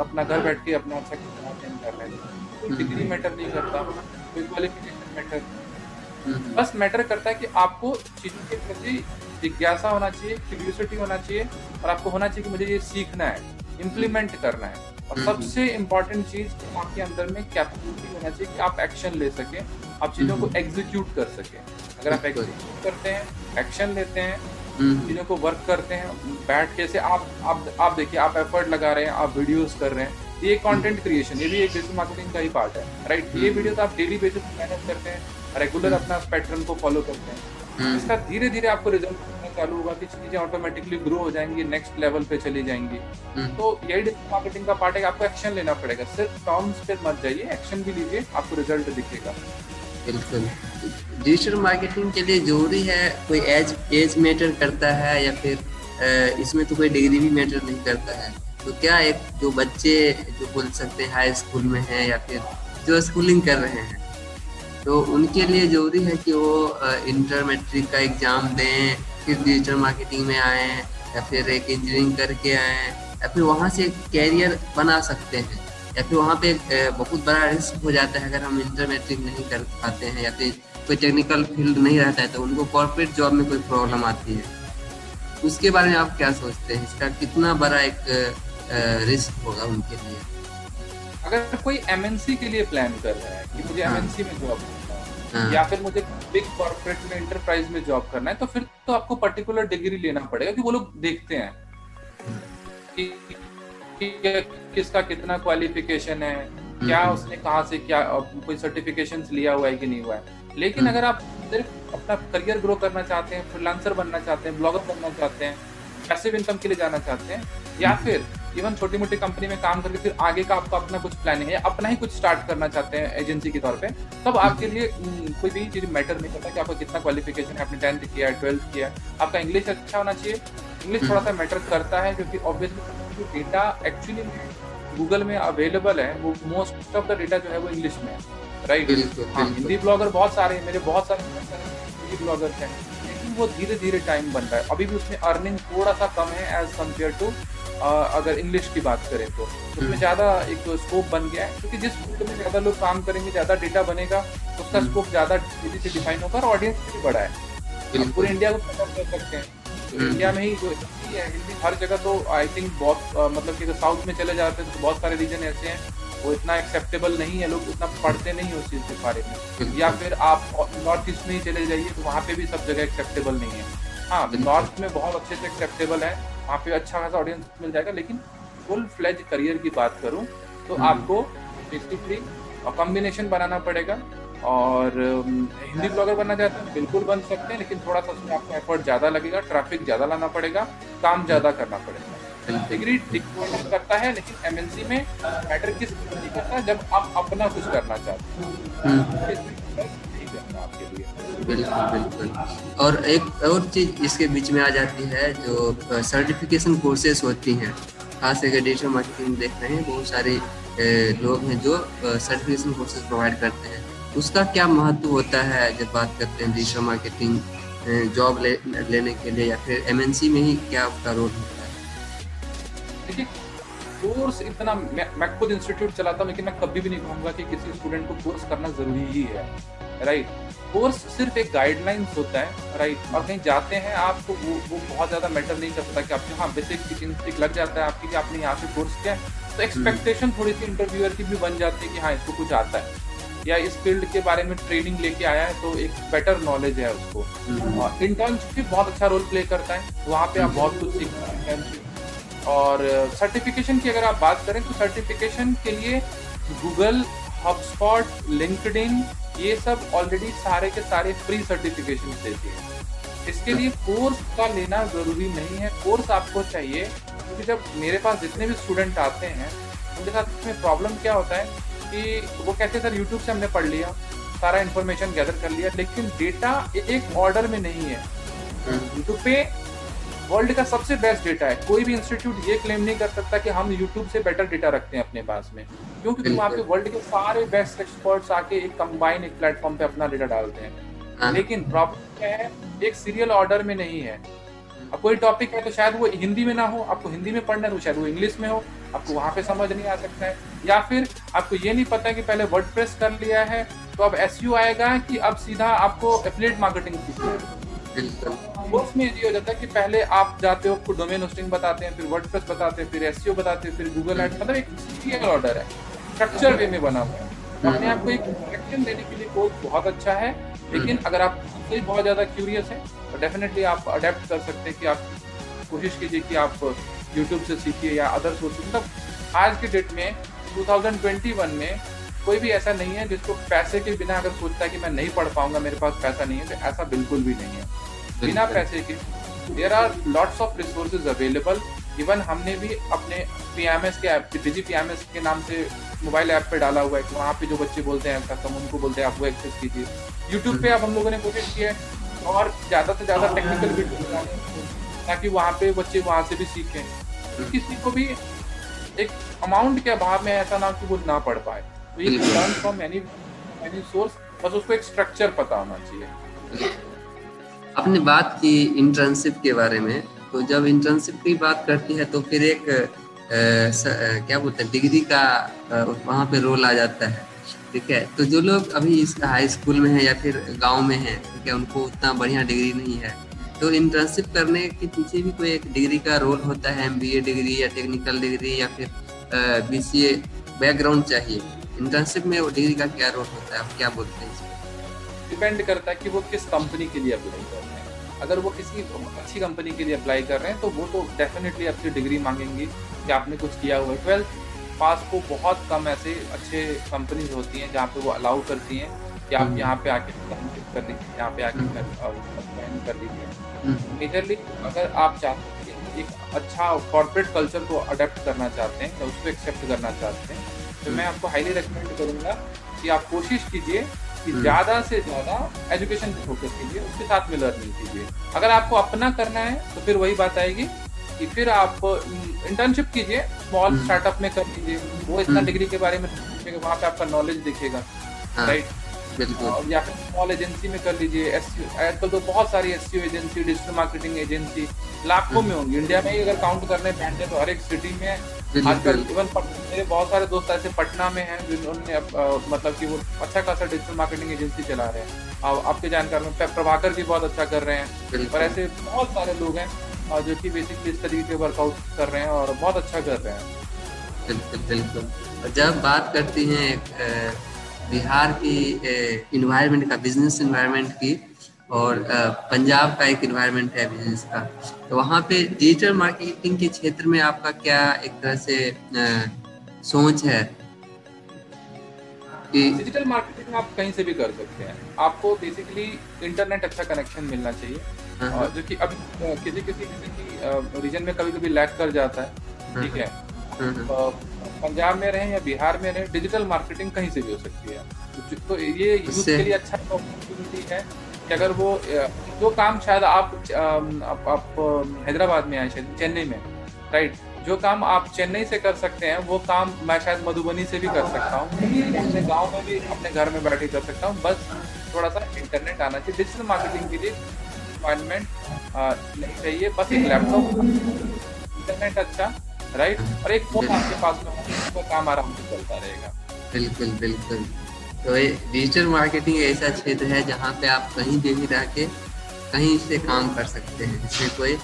अपना घर बैठ के अपना अच्छा कर रहे हैं। डिग्री मैटर नहीं करता कोई क्वालिफिकेशन मैटर बस मैटर करता है कि आपको चीज़ों के प्रति जिज्ञासा होना चाहिए क्यूरियोसिटी होना चाहिए और आपको होना चाहिए कि मुझे ये सीखना है इम्प्लीमेंट करना है। और हम्म, हम्म। सबसे इम्पोर्टेंट चीज़ आपके अंदर में कैपेबिलिटी होना चाहिए कि आप एक्शन ले सके आप चीज़ों को एग्जीक्यूट हम्म, कर सके। अगर आप एग्जीक्यूट करते हैं एक्शन लेते हैं चीज़ों को वर्क करते हैं बैठ के से आप आप आप देखिए आप एफर्ट लगा रहे हैं आप वीडियोस कर रहे हैं ये कंटेंट क्रिएशन ये भी एक डिजिटल मार्केटिंग का ही पार्ट है राइट ये वीडियोस आप डेली बेसिस पे मेहनत करते हैं रेगुलर अपना पैटर्न को फॉलो करते हैं। इसका धीरे धीरे आपको रिज़ल्ट चालू होगा कि चीज़ें ऑटोमेटिकली ग्रो हो जाएँगी नेक्स्ट लेवल पे चली जाएँगी। हम्म। तो यही डिजिटल मार्केटिंग का पार्ट है आपको एक्शन लेना पड़ेगा। सिर्फ़ टर्म्स पे मत जाइए एक्शन भी लीजिए आपको रिज़ल्ट दिखेगा। बिल्कुल। डिजिटल मार्केटिंग के लिए ज़रूरी है कोई एज एज मैटर करता है या फिर इसमें तो कोई डिग्री भी मैटर नहीं करता है। तो क्या एक जो बच्चे जो बोल सकते हैं हाई स्कूल में है या फिर जो स्कूलिंग कर रहे हैं तो उनके लिए ज़रूरी है कि वो इंटर मैट्रिक का एग्ज़ाम दें फिर डिजिटल मार्केटिंग में आए हैं या फिर एक इंजीनियरिंग करके आए हैं या फिर वहाँ से कैरियर बना सकते हैं या फिर वहाँ पे बहुत बड़ा रिस्क हो जाता है अगर हम इंटर मैट्रिक नहीं कर पाते हैं या फिर कोई टेक्निकल फ़ील्ड नहीं रहता है तो उनको कॉर्पोरेट जॉब में कोई प्रॉब्लम आती है उसके बारे में आप क्या सोचते हैं इसका कितना बड़ा एक रिस्क होगा उनके लिए अगर कोई एमएनसी के लिए प्लान कर रहा है कि मुझे एमएनसी हाँ। में जॉब। या फिर मुझे बिग कॉर्पोरेट में एंटरप्राइज में जॉब करना है तो फिर तो आपको पर्टिकुलर डिग्री लेना पड़ेगा कि वो लोग देखते हैं कि, कि किसका कितना क्वालिफिकेशन है क्या हम्म। उसने कहा से क्या कोई सर्टिफिकेशन लिया हुआ है कि नहीं हुआ है लेकिन हम्म। अगर आप सिर्फ़ अपना करियर ग्रो करना चाहते हैं फ्रीलांसर बनना चाहते हैं ब्लॉगर बनना चाहते हैं पैसिव इनकम के लिए जाना चाहते हैं या हम्म। फिर इवन छोटी मोटी कंपनी में काम करके फिर आगे का आपका अपना कुछ प्लानिंग है अपना ही कुछ स्टार्ट करना चाहते हैं एजेंसी के तौर पे तब आपके लिए कोई भी चीज़ मैटर नहीं करता कि आपका कितना क्वालिफिकेशन है आपने टेंथ किया है ट्वेल्थ किया है आपका इंग्लिश अच्छा होना चाहिए। इंग्लिश थोड़ा सा मैटर करता है क्योंकि ऑब्वियसली जो डेटा एक्चुअली गूगल में अवेलेबल है वो मोस्ट ऑफ़ द डेटा जो है वो इंग्लिश में है राइट हाँ हिंदी ब्लॉगर बहुत सारे हैं मेरे बहुत सारे हिंदी ब्लॉगर्स हैं। लेकिन वो धीरे धीरे टाइम बन रहा है अभी भी उसमें अर्निंग थोड़ा सा कम है एज कंपेयर टू अगर इंग्लिश की बात करें तो उसमें हम्म। ज़्यादा एक स्कोप बन गया है क्योंकि जिस फ़ील्ड में ज़्यादा लोग काम करेंगे ज़्यादा डेटा बनेगा तो उसका स्कोप हम्म। ज़्यादा तेज़ी से डिफाइन होगा और ऑडियंस भी बड़ा है पूरे इंडिया को कर सकते हैं तो इंडिया हम्म। में ही जो है हिंदी हर जगह तो आई थिंक बहुत मतलब कि साउथ में चले जाते हैं तो बहुत सारे रीजन ऐसे हैं वो इतना एक्सेप्टेबल नहीं है लोग उतना पढ़ते नहीं उस चीज़ के बारे में। या फिर आप नॉर्थ ईस्ट में ही चले जाइए तो वहाँ पे भी सब जगह एक्सेप्टेबल नहीं है। हाँ नॉर्थ में बहुत अच्छे से एक्सेप्टेबल है वहाँ पे अच्छा खासा ऑडियंस मिल जाएगा लेकिन फुल फ्लेज करियर की बात करूँ तो हम्म। आपको बेसिकली कॉम्बिनेशन बनाना पड़ेगा और हिंदी ब्लॉगर बनना चाहते हैं बिल्कुल बन सकते हैं लेकिन थोड़ा सा उसमें आपको एफर्ट ज़्यादा लगेगा ट्रैफ़िक ज़्यादा लाना पड़ेगा काम ज़्यादा करना पड़ेगा। डिग्री डिग्री करता है लेकिन एमएनसी में मैटर किस करता है जब आप अपना कुछ करना चाहते हैं। हम्म। बिल्कुल बिल्कुल। और एक और चीज़ इसके बीच में आ जाती है जो सर्टिफिकेशन कोर्सेज होती हैं। खास करके डिजिटल मार्केटिंग देख रहे हैं बहुत सारे लोग हैं जो सर्टिफिकेशन कोर्सेज प्रोवाइड करते हैं। उसका क्या महत्व होता है जब बात करते हैं डिजिटल मार्केटिंग जॉब ले, लेने के लिए या फिर एमएनसी में ही क्या उसका रोल है? कोर्स इतना मैं मैं खुद इंस्टीट्यूट चलाता हूँ लेकिन मैं कभी भी नहीं कहूँगा कि किसी स्टूडेंट को कोर्स करना ज़रूरी ही है राइट कोर्स सिर्फ़ एक गाइडलाइंस होता है राइट और कहीं जाते हैं आप तो वो वो बहुत ज़्यादा मैटर नहीं करता कि आपको हाँ बेसिक इंस्टिक लग जाता है आपकी कि आपने यहाँ से कोर्स किया तो एक्सपेक्टेशन हम्म। थोड़ी सी इंटरव्यूअर की भी बन जाती है कि हाँ इसको कुछ आता है या इस फ़ील्ड के बारे में ट्रेनिंग लेके आया है तो एक बेटर नॉलेज है उसको इंटर्नशिप हम्म। भी बहुत अच्छा रोल प्ले करता है वहाँ पे आप। बहुत कुछ सीखते हैं और सर्टिफिकेशन की अगर आप बात करें तो सर्टिफिकेशन के लिए गूगल हबस्पॉट लिंकडिन ये सब ऑलरेडी सारे के सारे फ्री सर्टिफिकेशन देती है। इसके लिए कोर्स का लेना ज़रूरी नहीं है। कोर्स आपको चाहिए क्योंकि जब मेरे पास जितने भी स्टूडेंट आते हैं उनके साथ इसमें प्रॉब्लम क्या होता है कि वो कहते हैं सर यूट्यूब से हमने पढ़ लिया सारा इन्फॉर्मेशन गैदर कर लिया लेकिन डेटा एक ऑर्डर में नहीं है। यूट्यूब हम्म। पे वर्ल्ड का सबसे बेस्ट डेटा है। कोई भी इंस्टीट्यूट ये क्लेम नहीं कर सकता कि हम यूट्यूब से बेटर डेटा रखते हैं अपने पास में। क्यों क्योंकि वहाँ पे वर्ल्ड के सारे बेस्ट एक्सपर्ट्स आके एक कंबाइन एक प्लेटफॉर्म पे अपना डेटा डालते हैं। हाँ। लेकिन प्रॉब्लम क्या है? एक सीरियल ऑर्डर में नहीं है। अब कोई टॉपिक है तो शायद वो हिंदी में ना हो आपको हिंदी में पढ़ना है तो शायद वो इंग्लिश में हो आपको वहाँ पे समझ नहीं आ सकता है। या फिर आपको ये नहीं पता कि पहले वर्ड कर लिया है तो अब एसयू आएगा कि अब सीधा आपको एफिलेट मार्केटिंग सीखना है उसमें ये हो जाता है कि पहले आप जाते हो आपको डोमेन होस्टिंग बताते हैं फिर वर्डप्रेस बताते हैं फिर एसईओ बताते हैं फिर गूगल एड मतलब एक सीरियल ऑर्डर है। स्ट्रक्चर वे में बना हुआ है। अपने आप को एक डायरेक्शन देने के लिए कोर्स बहुत अच्छा है लेकिन हम्म। अगर आप से बहुत ज़्यादा क्यूरियस है तो डेफिनेटली आप अडेप्ट कर सकते हैं कि आप कोशिश कीजिए कि आप यूट्यूब से सीखिए या अदर सोर्स मतलब आज के डेट में 2021 में कोई भी ऐसा नहीं है जिसको पैसे के बिना अगर सोचता है कि मैं नहीं पढ़ पाऊँगा मेरे पास पैसा नहीं है तो ऐसा बिल्कुल भी नहीं है। बिना पैसे के। There are lots of resources available even हमने भी अपने पी एम एस के app Digi P M S के नाम से मोबाइल ऐप पे डाला हुआ है कि वहाँ पे जो बच्चे बोलते हैं कस्टम उनको बोलते हैं आप वो एक्सेस कीजिए। यूट्यूब पे अब हम लोगों ने कोशिश की है और ज़्यादा से ज़्यादा टेक्निकल वीडियो ताकि वहाँ पे बच्चे वहाँ से भी सीखें। तो किसी को भी एक अमाउंट के अभाव में ऐसा ना कि वो ना पढ़ पाए। Learn from any any source बस उसको एक स्ट्रक्चर पता होना चाहिए। आपने बात की इंटर्नशिप के बारे में तो जब इंटर्नशिप की बात करती है तो फिर एक आ, स, आ, क्या बोलते हैं डिग्री का वहाँ पे रोल आ जाता है ठीक है? तो जो लोग अभी इस हाई स्कूल में है या फिर गाँव में है ठीक है उनको उतना बढ़िया डिग्री नहीं है। तो इंटर्नशिप करने के पीछे भी कोई एक डिग्री का रोल होता है एमबीए डिग्री या टेक्निकल डिग्री या फिर बी बैकग्राउंड चाहिए। इंटर्नशिप में वो डिग्री का क्या रोल होता है आप क्या बोलते हैं इसमें डिपेंड करता है कि वो किस कंपनी के लिए अप्लाई कर रहे हैं अगर वो किसी अच्छी कंपनी के लिए अप्लाई कर रहे हैं तो वो तो डेफिनेटली आपसे डिग्री मांगेंगी कि आपने कुछ किया हुआ है ट्वेल्थ पास को बहुत कम ऐसे अच्छे कंपनीज़ होती हैं जहाँ पे वो अलाउ करती हैं कि आप हम्म। यहाँ पे आके कर लीजिए यहाँ पे आके हम्म। कर लीजिए मेजरली हम्म। अगर आप चाहते हैं एक अच्छा कॉर्पोरेट कल्चर को अडेप्ट करना चाहते हैं या उसको एक्सेप्ट करना चाहते हैं तो मैं आपको हाईली रिकमेंड करूँगा कि आप कोशिश कीजिए कि हम्म। ज़्यादा से ज़्यादा एजुकेशन पे फोकस कीजिए उसके साथ में लर्निंग कीजिए अगर आपको अपना करना है तो फिर वही बात आएगी कि फिर आप इंटर्नशिप कीजिए स्मॉल स्टार्टअप में कर लीजिए वो इतना डिग्री हम्म। के बारे में वहाँ पे आपका नॉलेज दिखेगा राइट हाँ। या फिर स्मॉल एजेंसी में कर लीजिए आजकल तो बहुत सारी S agency digital marketing agency लाखों में होंगी इंडिया में ही अगर काउंट करने बैठे तो हर एक सिटी में आजकल इवन मेरे बहुत सारे दोस्त ऐसे पटना में हैं जिन्होंने मतलब कि वो अच्छा खासा डिजिटल मार्केटिंग एजेंसी चला रहे हैं। अब आपके जानकार में प्रभाकर जी बहुत अच्छा कर रहे हैं। और ऐसे बहुत सारे लोग हैं जो कि बेसिकली इस तरीके के वर्कआउट कर रहे हैं और बहुत अच्छा कर रहे हैं। बिल्कुल बिल्कुल। जब बात करती हैं बिहार की इन्वायरमेंट का बिज़नेस इन्वायरमेंट की और पंजाब का एक इन्वायरमेंट है बिज़नेस का तो वहाँ पे डिजिटल मार्केटिंग के क्षेत्र में आपका क्या एक तरह से सोच है? डिजिटल मार्केटिंग आप कहीं से भी कर सकते हैं। आपको बेसिकली इंटरनेट अच्छा कनेक्शन मिलना चाहिए। हाँ, हाँ। जो कि अब किसी किसी किसी रीजन में कभी कभी लैक कर जाता है। हाँ, ठीक है? तो पंजाब में रहें या बिहार में रहें डिजिटल मार्केटिंग कहीं से भी हो सकती है। तो ये यूथ के लिए अच्छा अपॉर्चुनिटी है। कि अगर वो जो काम शायद आप आप, आप हैदराबाद में आए शायद चेन्नई में राइट जो काम आप चेन्नई से कर सकते हैं वो काम मैं शायद मधुबनी से भी कर सकता हूँ। अपने गाँव में भी अपने घर में बैठे कर सकता हूँ। बस थोड़ा सा इंटरनेट आना चाहिए। डिजिटल मार्केटिंग के लिए रिक्वायरमेंट नहीं चाहिए। बस एक लैपटॉप इंटरनेट अच्छा राइट और एक फ़ोन आपके पास में काम आराम से चलता रहेगा। बिल्कुल बिल्कुल। तो डिजिटल मार्केटिंग ऐसा क्षेत्र है जहाँ पे आप कहीं भी भी रह के कहीं से काम कर सकते हैं। इसमें कोई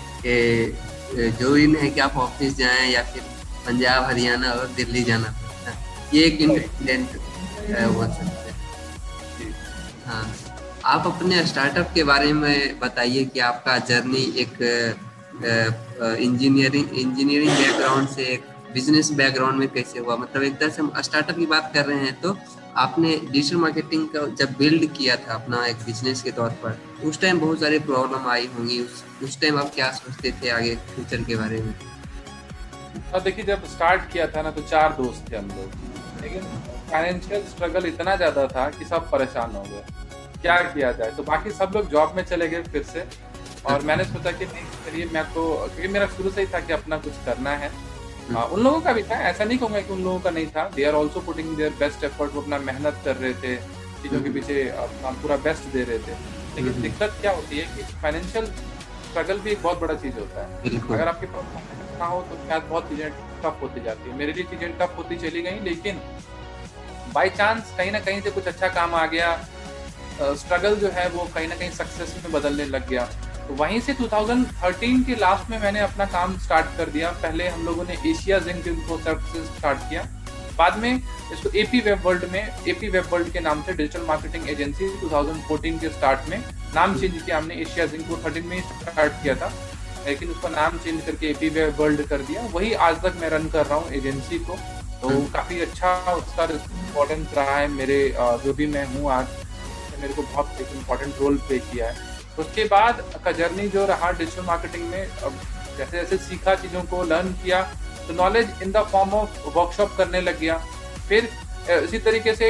जो भी नहीं है कि आप ऑफ़िस जाएँ या फिर पंजाब, हरियाणा और दिल्ली जाना पड़ता है, ये एक इंडिपेंडेंट हो सकते हैं। हाँ आप अपने स्टार्टअप के बारे में बताइए कि आपका जर्नी एक इंजीनियरिंग इंजीनियरिंग बैकग्राउंड से एक बिज़नेस बैकग्राउंड में कैसे हुआ? मतलब एक तरह से हम स्टार्टअप की बात कर रहे हैं तो आपने डिजिटल मार्केटिंग का जब बिल्ड किया था अपना एक बिज़नेस के तौर पर, उस टाइम बहुत सारी प्रॉब्लम आई होंगी। उस उस टाइम आप क्या सोचते थे आगे फ्यूचर के बारे में? अब देखिए, जब स्टार्ट किया था ना तो चार दोस्त थे हम लोग। लेकिन फाइनेंशियल स्ट्रगल इतना ज़्यादा था कि सब परेशान हो गए। क्या किया जाए? तो बाकी सब लोग जॉब में चले गए फिर से। और मैंने सोचा कि नहीं चलिए मैं तो क्योंकि मेरा शुरू से ही था कि अपना कुछ करना है। आ, हाँ, उन लोगों का भी था ऐसा नहीं कहूँगा कि उन लोगों का नहीं था। They are also putting their best effort वो अपना मेहनत कर रहे थे चीज़ों के पीछे अपना पूरा बेस्ट दे रहे थे। लेकिन हम्म। दिक्कत क्या होती है कि फाइनेंशियल स्ट्रगल भी एक बहुत बड़ा चीज़ होता है। अगर आपके पास ना हो तो शायद बहुत चीज़ें टफ होती जाती है। मेरे लिए चीज़ें टफ होती चली गई लेकिन बाई चांस कहीं ना कहीं से कुछ अच्छा काम आ गया। स्ट्रगल जो है वो कहीं ना कहीं सक्सेस में बदलने लग गया। तो वहीं से 2013 के लास्ट में मैंने अपना काम स्टार्ट कर दिया। पहले हम लोगों ने Asia zinc info services start किया। बाद में इसको एपी वेब वर्ल्ड में एपी वेब वर्ल्ड के नाम से डिजिटल मार्केटिंग एजेंसी 2014 के स्टार्ट में नाम चेंज किया हमने। एशिया जिंक को थर्टीन में स्टार्ट किया था। लेकिन उसका नाम चेंज करके एपी वेब वर्ल्ड कर दिया। वही आज तक मैं रन कर रहा हूँ एजेंसी को। तो। काफ़ी अच्छा उसका इम्पोर्टेंस रहा है मेरे जो भी मैं हूँ आज। मेरे को बहुत एक इम्पोर्टेंट रोल प्ले किया है। उसके बाद का जर्नी जो रहा डिजिटल मार्केटिंग में जैसे जैसे सीखा चीज़ों को लर्न किया तो knowledge in the form of workshop करने लग गया। फिर इसी तरीके से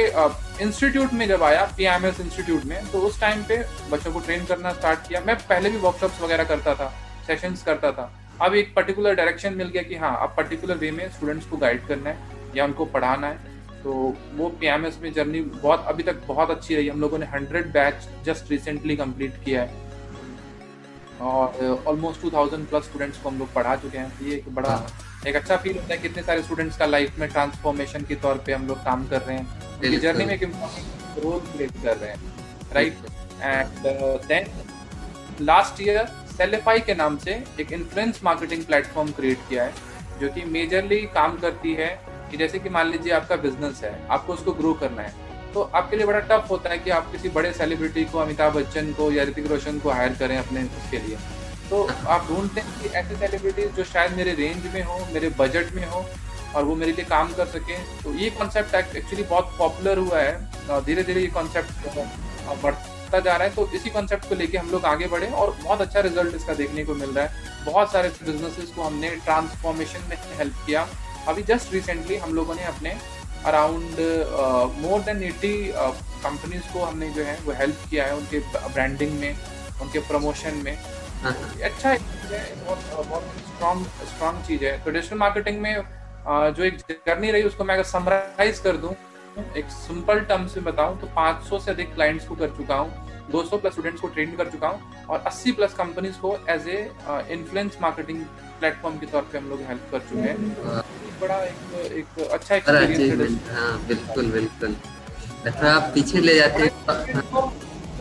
इंस्टीट्यूट में जब आया पी एम एस इंस्टीट्यूट में तो उस टाइम पे बच्चों को ट्रेन करना स्टार्ट किया। मैं पहले भी वर्कशॉप्स वगैरह करता था सेशंस करता था। अब एक पर्टिकुलर डायरेक्शन मिल गया कि हाँ अब पर्टिकुलर वे में स्टूडेंट्स को गाइड करना है या उनको पढ़ाना है। तो वो पी में जर्नी बहुत अभी तक बहुत अच्छी रही। हम लोगों ने hundred batch just recently complete किया है। और almost two thousand plus students को हम लोग पढ़ा चुके हैं। ये एक बड़ा हाँ। एक अच्छा फील होता है कितने सारे स्टूडेंट्स का लाइफ में ट्रांसफॉर्मेशन के तौर पे हम लोग काम कर रहे हैं। जर्नी में एक इम्पोर्टेंट रोल प्ले कर रहे हैं। Right and then last year सेलेफाई के नाम से एक इन्फ्लुएंस मार्केटिंग प्लेटफॉर्म क्रिएट किया है जो कि मेजरली काम करती है कि जैसे कि मान लीजिए आपका बिज़नेस है, आपको उसको ग्रो करना है तो आपके लिए बड़ा टफ होता है कि आप किसी बड़े सेलिब्रिटी को, अमिताभ बच्चन को या ऋतिक रोशन को हायर करें अपने उसके लिए। तो आप ढूंढते हैं कि ऐसे सेलिब्रिटीज जो शायद मेरे रेंज में हो, मेरे बजट में हो, और वो मेरे लिए काम कर सके। तो ये कॉन्सेप्ट एक्चुअली बहुत पॉपुलर हुआ है धीरे धीरे ये कॉन्सेप्ट बढ़ता जा रहा है। तो इसी कॉन्सेप्ट को लेके हम लोग आगे बढ़े और बहुत अच्छा रिज़ल्ट इसका देखने को मिल रहा है। बहुत सारे बिजनेसेस को हमने ट्रांसफॉर्मेशन में हेल्प किया। अभी जस्ट रिसेंटली हम लोगों ने अपने around more than eighty companies को हमने जो है वो हेल्प किया है उनके ब्रांडिंग में उनके प्रमोशन में हाँ। अच्छा है बहुत बहुत स्ट्रॉन्ग स्ट्रॉन्ग चीज़ है तो डिजिटल मार्केटिंग में uh, जो एक जर्नी रही उसको मैं अगर समराइज कर दूँ एक सिंपल टर्म से बताऊँ तो 500 से अधिक क्लाइंट्स को कर चुका हूँ 200 प्लस स्टूडेंट्स को ट्रेन कर चुका हूँ और 80 प्लस कंपनीज़ को as a influence marketing platform के तौर पे हम लोग हेल्प कर चुके हैं। बड़ा एक एक अच्छा एक्सपीरियंस है। हाँ। बिल्कुल बिल्कुल। अच्छा आप पीछे ले जाते हैं। हाँ,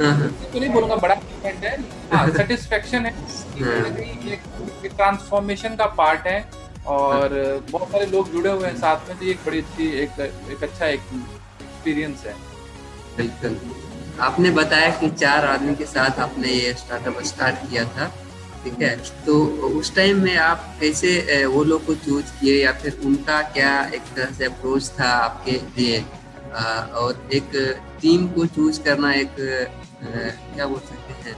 हाँ, हाँ। तो नहीं बोलूँगा बड़ा इवेंट है। हाँ सेटिस्फेक्शन है। एक ट्रांसफॉर्मेशन का पार्ट है और बहुत सारे लोग जुड़े हुए हैं साथ में तो एक बड़ी अच्छी एक एक अच्छा एक एक्सपीरियंस है। बिल्कुल। आपने बताया कि चार आदमी के साथ आपने ये स्टार्टअप स्टार्ट किया था। ठीक है? तो उस टाइम में आप कैसे वो लोग को चूज़ किए या फिर उनका क्या एक तरह से अप्रोच था आपके लिए? और एक टीम को चूज़ करना एक क्या बोल सकते हैं?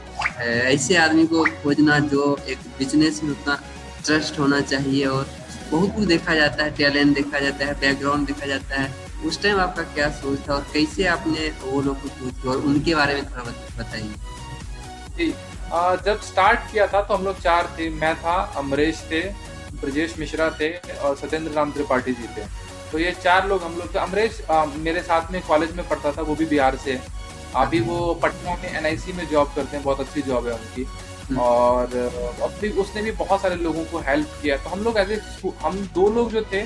ऐसे आदमी को खोजना जो एक बिज़नेस में उतना ट्रस्ट होना चाहिए और बहुत कुछ देखा जाता है टैलेंट देखा जाता है बैकग्राउंड देखा जाता है। उस टाइम आपका क्या सोच था और कैसे आपने वो लोग को चूज़ किया? और उनके बारे में थोड़ा बताइए। जब स्टार्ट किया था तो हम लोग चार थे। मैं था अमरेश थे ब्रजेश मिश्रा थे और सत्येंद्र राम त्रिपाठी जी थे। तो ये चार लोग हम लोग अमरेश मेरे साथ में कॉलेज में पढ़ता था वो भी बिहार से अभी वो पटना में एनआईसी में जॉब करते हैं बहुत अच्छी जॉब है उनकी। हम्म। और अभी उसने भी बहुत सारे लोगों को हेल्प किया। तो हम लोग एज हम दो लोग जो थे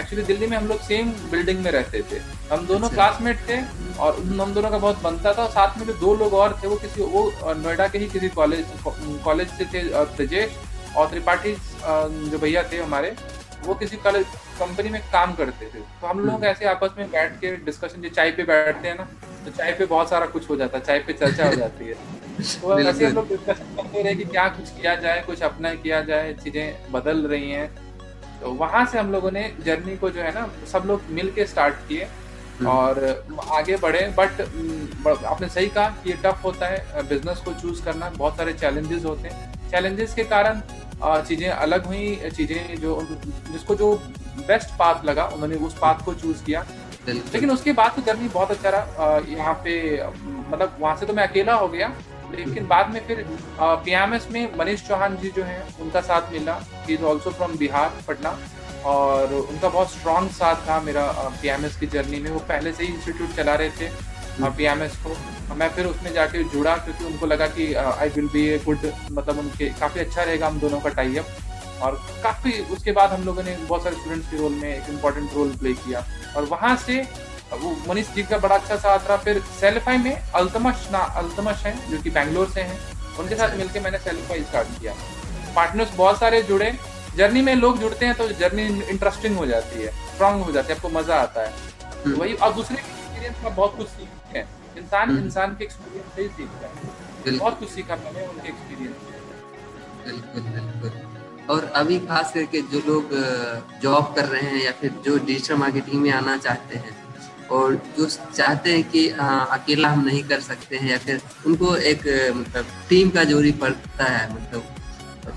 एक्चुअली दिल्ली में हम लोग सेम बिल्डिंग में रहते थे। हम दोनों क्लासमेट अच्छा। थे और हम दोनों का बहुत बनता था। और साथ में जो दो लोग और थे वो किसी वो नोएडा के ही किसी कॉलेज कॉलेज से थे ब्रजेश और त्रिपाठी जो भैया थे हमारे वो किसी कॉलेज कंपनी में काम करते थे। तो हम लोग हम्म। ऐसे आपस में बैठ के डिस्कशन जो चाय पे बैठते हैं ना तो चाय पे बहुत सारा कुछ हो जाता है चाय पे चर्चा हो जाती है। तो ऐसे हम लोग डिस्कशन करते रहे कि क्या कुछ किया जाए कुछ अपना किया जाए चीज़ें बदल रही हैं। तो वहाँ से हम लोगों ने जर्नी को जो है ना सब लोग मिल के स्टार्ट किए हम्म। और आगे बढ़े। बट आपने सही कहा कि ये टफ होता है बिज़नेस को चूज़ करना। बहुत सारे चैलेंजेस होते हैं। चैलेंजेस के कारण चीज़ें अलग हुई चीज़ें जो जिसको जो बेस्ट पाथ लगा उन्होंने उस पाथ को चूज़ किया। लेकिन उसके बाद तो जर्नी बहुत अच्छा रहा। यहाँ पे मतलब वहाँ से तो मैं अकेला हो गया। लेकिन बाद में फिर पीएमएस में मनीष चौहान जी जो हैं उनका साथ मिला। He is also from Bihar Patna. और उनका बहुत स्ट्रॉन्ग साथ था मेरा पीएमएस की जर्नी में। वो पहले से ही इंस्टीट्यूट चला रहे थे पीएमएस को। मैं फिर उसमें जाके जुड़ा क्योंकि उनको लगा कि I will be a good मतलब उनके काफ़ी अच्छा रहेगा हम दोनों का टाई अप और काफ़ी उसके बाद हम लोगों ने बहुत सारे स्टूडेंट्स के रोल में एक इंपॉर्टेंट रोल प्ले किया। और वहाँ से वो मनीष जी का बड़ा अच्छा साथ रहा। फिर सेल्फाई में अल्तमश ना अल्तमश है जो कि बैंगलोर से हैं उनके साथ मिलकर मैंने सेल्फाई स्टार्ट किया। पार्टनर्स बहुत सारे जुड़े। जर्नी में लोग जुड़ते हैं तो जर्नी इंटरेस्टिंग हो जाती है स्ट्रांग हो जाती है आपको मज़ा आता है। तो वही और दूसरे एक्सपीरियंस में बहुत कुछ सीखते हैं। इंसान हम्म। इंसान के एक्सपीरियंस से ही सीखता है। बहुत कुछ सीखा मैंने उनके एक्सपीरियंस बिल्कुल बिल्कुल। और अभी खास करके जो लोग जॉब कर रहे हैं या फिर जो डिजिटल मार्केटिंग में आना चाहते हैं और जो चाहते हैं कि आ, अकेला हम नहीं कर सकते हैं या फिर उनको एक मतलब टीम का ज़रूरी पड़ता है मतलब।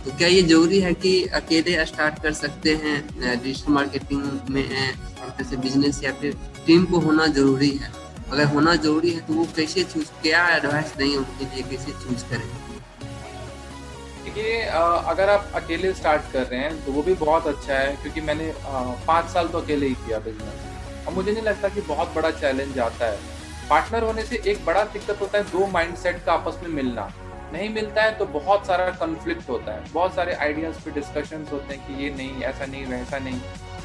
तो क्या ये ज़रूरी है कि अकेले स्टार्ट कर सकते हैं डिजिटल मार्केटिंग में जैसे बिज़नेस या फिर टीम को होना ज़रूरी है? अगर होना ज़रूरी है तो वो कैसे चूज़ क्या एडवाइस देंगे उनके लिए कैसे चूज़ करें? देखिए अगर आप अकेले स्टार्ट कर रहे हैं तो वो भी बहुत अच्छा है क्योंकि मैंने पाँच साल तो अकेले ही किया बिज़नेस और मुझे नहीं लगता कि बहुत बड़ा चैलेंज आता है। पार्टनर होने से एक बड़ा दिक्कत होता है दो माइंडसेट का आपस में मिलना। नहीं मिलता है तो बहुत सारा कन्फ्लिक्ट होता है। बहुत सारे आइडियाज़ पे डिस्कशंस होते हैं कि ये नहीं, ऐसा नहीं, वैसा नहीं।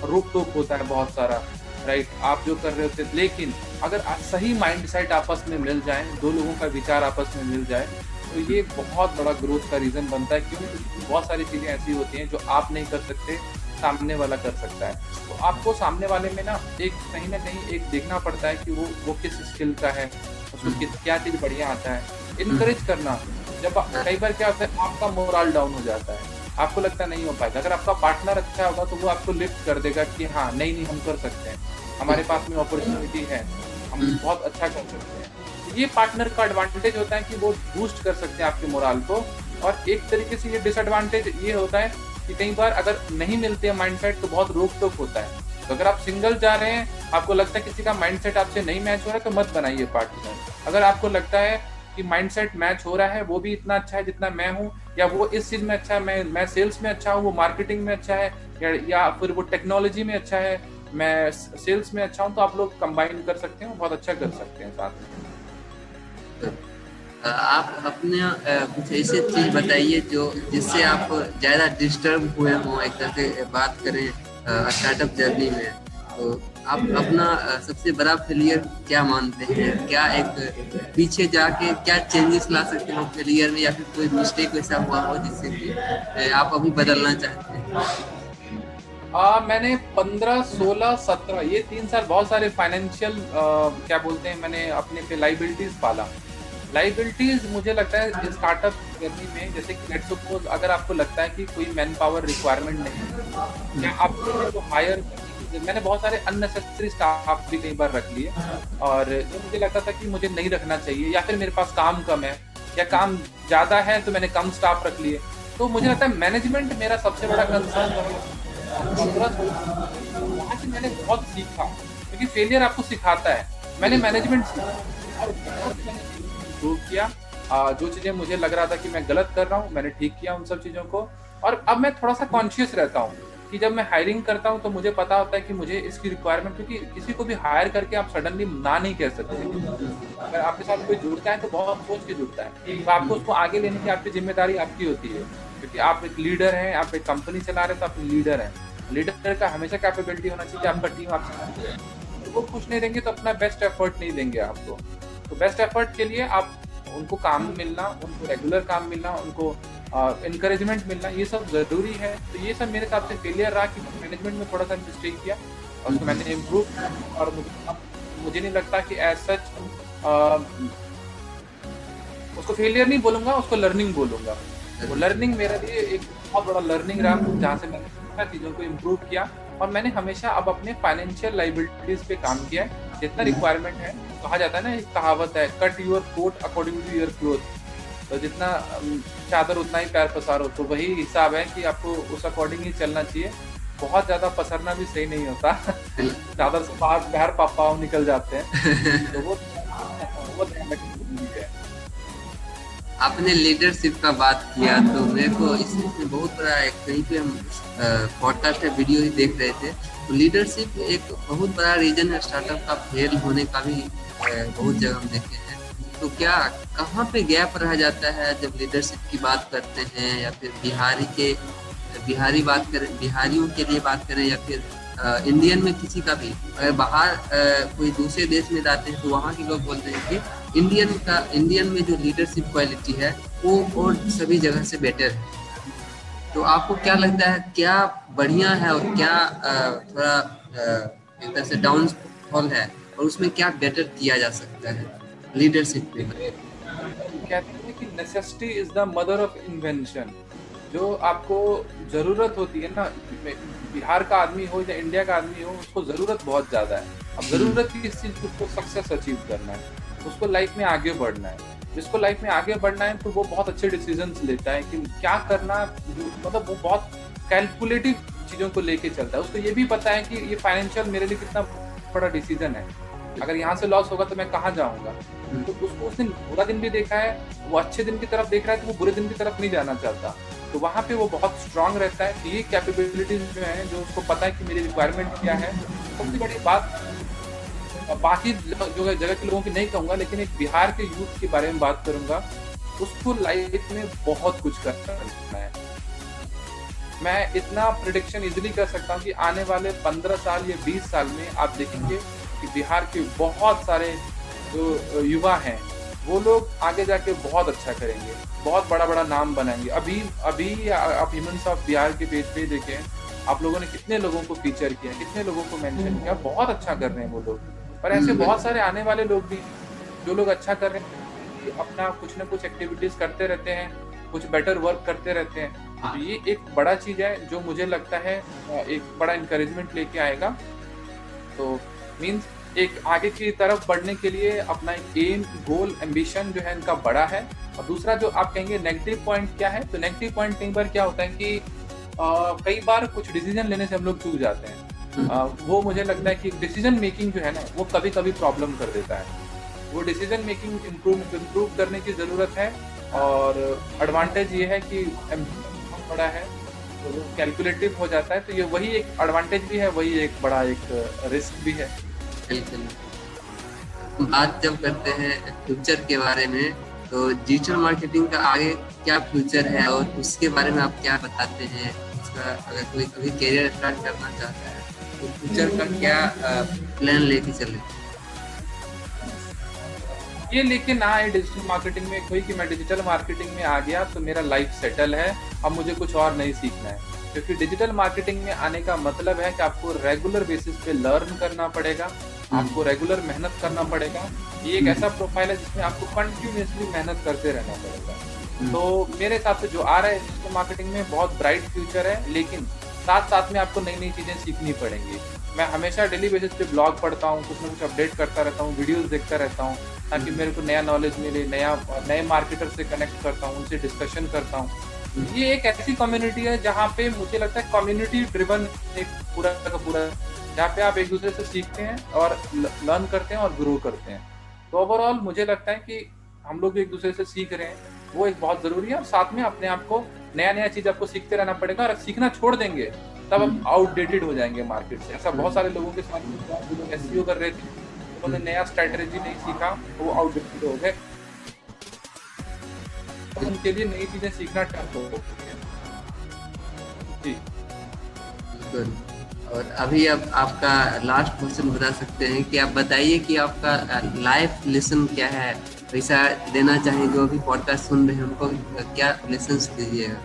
रुक टोक होता है बहुत सारा राइट आप जो कर रहे होते लेकिन अगर सही माइंड सेट आपस में मिल जाए, दो लोगों का विचार आपस में मिल जाए तो ये बहुत बड़ा ग्रोथ का रीजन बनता है, क्योंकि बहुत सारी चीज़ें ऐसी होती हैं जो आप नहीं कर सकते। सामने वाला कर सकता है। तो आपको सामने वाले में ना एक कहीं ना कहीं एक देखना पड़ता है कि वो वो किस स्किल का है उसको किस क्या चीज़ बढ़िया आता है। इनकरेज करना। जब कई बार क्या होता है आपका मोरल डाउन हो जाता है। आपको लगता नहीं हो पाएगा। अगर आपका पार्टनर अच्छा होगा तो वो आपको लिफ्ट कर देगा कि हाँ नहीं नहीं हम कर सकते हैं। हमारे पास में अपॉर्चुनिटी है। हम हम्म। बहुत अच्छा कर सकते हैं। ये पार्टनर का एडवांटेज होता है कि वो बूस्ट कर सकते हैं आपके मोरल को। और एक तरीके से ये डिसएडवांटेज ये होता है कि कई बार अगर नहीं मिलते हैं माइंडसेट तो बहुत रोक टोक होता है। तो अगर आप सिंगल जा रहे हैं आपको लगता है किसी का माइंडसेट आपसे नहीं मैच हो रहा है तो मत बनाइए पार्टनर अगर आपको लगता है कि माइंडसेट मैच हो रहा है वो भी इतना अच्छा है जितना मैं हूँ या वो इस चीज़ में अच्छा है मैं मैं सेल्स में अच्छा हूँ वो मार्केटिंग में अच्छा है या, या फिर वो टेक्नोलॉजी में अच्छा है मैं सेल्स में अच्छा हूँ तो आप लोग कंबाइन कर सकते हैं बहुत अच्छा कर सकते हैं साथ में। आप अपने कुछ ऐसे चीज़ बताइए जो जिससे आप ज़्यादा डिस्टर्ब हुए हों एक तरह से बात करें स्टार्टअप जर्नी में। तो आप अपना सबसे बड़ा फेलियर क्या मानते हैं? क्या एक पीछे जाके क्या चेंजेस ला सकते हो फेलियर में या फिर कोई मिस्टेक ऐसा हुआ हो जिससे कि आप अभी बदलना चाहते हैं? आ, मैंने 15, 16, 17 ये तीन साल बहुत सारे फाइनेंशियल क्या बोलते हैं मैंने अपने पे लाइबिलिटीज पाला। लाइबिलिटीज मुझे लगता है स्टार्टअप जर्नी में, जैसे कि लेट सपोज़ अगर आपको लगता है कि कोई मैन पावर रिक्वायरमेंट नहीं है आपको हायर मैंने बहुत सारे अननेसेसरी स्टाफ भी कई बार रख लिए, और जो मुझे लगता था कि मुझे नहीं रखना चाहिए, या फिर मेरे पास काम कम है, या काम ज़्यादा है तो मैंने कम स्टाफ रख लिए तो मुझे लगता है मैनेजमेंट मेरा सबसे बड़ा कंसर्न वहाँ से मैंने बहुत सीखा, क्योंकि फेलियर आपको सिखाता है। मैंने मैनेजमेंट इम्प्रूव किया। जो चीज़ें मुझे लग रहा था कि मैं गलत कर रहा हूँ, मैंने ठीक किया उन सब चीज़ों को। और अब मैं थोड़ा सा कॉन्शियस रहता हूँ कि जब मैं हायरिंग करता हूँ तो मुझे पता होता है कि मुझे इसकी रिक्वायरमेंट क्योंकि किसी को भी हायर करके आप सडनली ना नहीं कह सकते। अगर आपके साथ कोई जुड़ता है तो बहुत सोच के जुड़ता है। तो आपको उसको आगे लेने की आपकी ज़िम्मेदारी आपकी होती है, क्योंकि आप एक लीडर हैं, आप एक कंपनी चला रहे हैं तो आप लीडर हैं। लीडर का हमेशा कैपेबिलिटी होना चाहिए आपका टीम आपसे वो खुश नहीं देंगे तो अपना बेस्ट एफर्ट नहीं देंगे आपको। तो बेस्ट एफर्ट के लिए आप उनको काम मिलना, उनको रेगुलर काम मिलना, उनको इनक्रेजमेंट मिलना, ये सब ज़रूरी है। तो ये सब मेरे हिसाब से फेलियर रहा कि मैनेजमेंट में थोड़ा सा मिस्टेक किया और उसको मैंने इम्प्रूव और मुझे मुझे नहीं लगता कि एज सच उसको फेलियर नहीं बोलूँगा, उसको लर्निंग बोलूँगा। वो लर्निंग मेरे लिए एक बहुत बड़ा लर्निंग रहा, जहाँ से मैंने चीज़ों को इम्प्रूव किया। और मैंने हमेशा अब अपने फाइनेंशियल लाइबिलिटीज पे काम किया है। जितना रिक्वायरमेंट है कहा जाता है ना एक कहावत है cut your coat according to your cloth तो जितना चादर उतना ही पैर पसारो तो वही हिसाब है कि आपको उस अकॉर्डिंग ही चलना चाहिए। बहुत ज़्यादा पसरना भी सही नहीं होता। चादर से बाहर पैर पापाओ निकल जाते हैं। तो वो वो आपने लीडरशिप का बात किया तो मेरे को इसमें बहुत बड़ा एक कहीं पे हम पॉडकास्ट या वीडियो ही देख रहे थे। तो लीडरशिप एक बहुत बड़ा रीजन है स्टार्टअप का फेल होने का भी बहुत जगह हम देखे हैं। तो क्या, कहाँ पे गैप रह जाता है जब लीडरशिप की बात करते हैं या फिर बिहारी के, बिहारी बात करें, बिहारियों के लिए बात करें या फिर इंडियन में किसी का भी? अगर बाहर कोई दूसरे देश में जाते हैं तो वहाँ के लोग बोलते हैं कि इंडियन का इंडियन में जो लीडरशिप क्वालिटी है, वो और सभी जगह से बेटर है। तो आपको क्या लगता है, क्या बढ़िया है और क्या थोड़ा एक तरह से डाउन फॉल है और उसमें क्या बेटर किया जा सकता है लीडरशिप पे? कहते हैं कि necessity is the mother of invention जो आपको ज़रूरत होती है ना बिहार का आदमी हो या इंडिया का आदमी हो, उसको ज़रूरत बहुत ज़्यादा है। अब। ज़रूरत किस चीज़ उसको सक्सेस अचीव करना है। उसको लाइफ में आगे बढ़ना है। जिसको लाइफ में आगे बढ़ना है तो वो बहुत अच्छे डिसीज़न लेता है कि क्या करना मतलब वो बहुत कैलकुलेटिव चीज़ों को लेके चलता है। उसको ये भी पता है कि ये फाइनेंशियल मेरे लिए कितना बड़ा डिसीज़न है। अगर यहाँ से लॉस होगा तो मैं कहाँ जाऊँगा? तो उसको उसने बुरा दिन भी देखा है वो अच्छे दिन की तरफ़ देख रहा है तो वो बुरे दिन की तरफ़ नहीं जाना चाहता। तो वहाँ पे वो बहुत स्ट्रांग रहता है ये कैपेबिलिटीज जो है जो उसको पता है कि मेरी रिक्वायरमेंट क्या है सबसे बड़ी बात बाकी जो है जगह के लोगों की नहीं कहूँगा, लेकिन एक बिहार के यूथ के बारे में बात करूँगा, उसको लाइफ में बहुत कुछ करना है। मैं इतना प्रिडिक्शन इजिली कर सकता हूँ कि आने वाले पंद्रह साल या बीस साल में आप देखेंगे कि बिहार के बहुत सारे जो युवा हैं। वो लोग आगे जाके बहुत अच्छा करेंगे, बहुत बड़ा बड़ा नाम बनाएँगे। अभी अभी आप ह्यूमन ऑफ़ बिहार के पेज पे देखें, आप लोगों ने कितने लोगों को फीचर किया, कितने लोगों को मेंशन किया, बहुत अच्छा कर रहे हैं वो लोग। पर ऐसे हम्म। बहुत सारे आने वाले लोग भी जो लोग अच्छा कर रहे हैं अपना कुछ ना कुछ एक्टिविटीज़ करते रहते हैं कुछ बेटर वर्क करते रहते हैं। तो ये एक बड़ा चीज़ है जो मुझे लगता है एक बड़ा इंकरेजमेंट लेके आएगा। तो मीन्स एक आगे की तरफ़ बढ़ने के लिए अपना एक एम गोल एम्बिशन जो है इनका बड़ा है। और दूसरा जो आप कहेंगे नेगेटिव पॉइंट क्या है तो नेगेटिव पॉइंट कई बार क्या होता है कि आ, कई बार कुछ डिसीज़न लेने से हम लोग चूक जाते हैं। वो मुझे लगता है कि डिसीज़न मेकिंग जो है ना, वो कभी कभी प्रॉब्लम कर देता है। वो डिसीज़न मेकिंग इम्प्रूव इम्प्रूव करने की ज़रूरत है और एडवांटेज ये है कि बड़ा है तो वो कैलकुलेटिव हो जाता है तो ये वही एक एडवांटेज भी है, वही एक बड़ा एक रिस्क भी है। बिल्कुल। बात जब करते हैं फ्यूचर के बारे में तो डिजिटल मार्केटिंग का आगे क्या फ्यूचर है और उसके बारे में आप क्या बताते हैं? उसका अगर कोई कभी करियर स्टार्ट करना चाहता है। तो फ्यूचर का क्या प्लान लेके चले ये लेके ना आए डिजिटल मार्केटिंग में कोई कि मैं डिजिटल मार्केटिंग में आ गया तो मेरा लाइफ सेटल है अब मुझे कुछ और नहीं सीखना है क्योंकि डिजिटल मार्केटिंग में आने का मतलब है कि आपको रेगुलर बेसिस पे लर्न करना पड़ेगा हम्म। आपको रेगुलर मेहनत करना पड़ेगा ये एक हम्म। ऐसा प्रोफ़ाइल है जिसमें आपको कंटिन्यूसली मेहनत करते रहना पड़ेगा हम्म। तो मेरे हिसाब से जो आ रहा है डिजिटल मार्केटिंग में बहुत ब्राइट फ्यूचर है लेकिन साथ साथ में आपको नई नई चीज़ें सीखनी पड़ेंगी। मैं हमेशा डेली बेसिस पे ब्लॉग पढ़ता हूँ कुछ ना कुछ अपडेट करता रहता हूँ वीडियोस देखता रहता हूँ ताकि मेरे को नया नॉलेज मिले नया नए मार्केटर से कनेक्ट करता हूँ उनसे डिस्कशन करता हूँ। ये एक ऐसी कम्युनिटी है जहाँ पे मुझे लगता है कम्युनिटी ड्रिवन एक पूरा का पूरा जहाँ पे आप एक दूसरे से सीखते हैं और लर्न करते हैं और ग्रो करते हैं। तो ओवरऑल मुझे लगता है कि हम लोग एक दूसरे से सीख रहे हैं वो एक बहुत ज़रूरी है और साथ में अपने आप को नया नया चीज़ आपको सीखते रहना पड़ेगा और सीखना छोड़ देंगे तब आप आउटडेटेड हो जाएँगे मार्केट से। ऐसा बहुत सारे लोगों के साथ लोग एस कर रहे थे उन्होंने नया स्ट्रेटेजी नहीं सीखा वो आउटडेटेड हो गए। उनके लिए नई चीज़ें सीखना टफ हो जी। और अभी अब आपका लास्ट क्वेश्चन बता सकते हैं कि आप बताइए कि आपका लाइफ लेसन क्या है? पैसा देना चाहें जो अभी पॉडकास्ट सुन रहे हैं, उनको क्या लेसन दीजिएगा?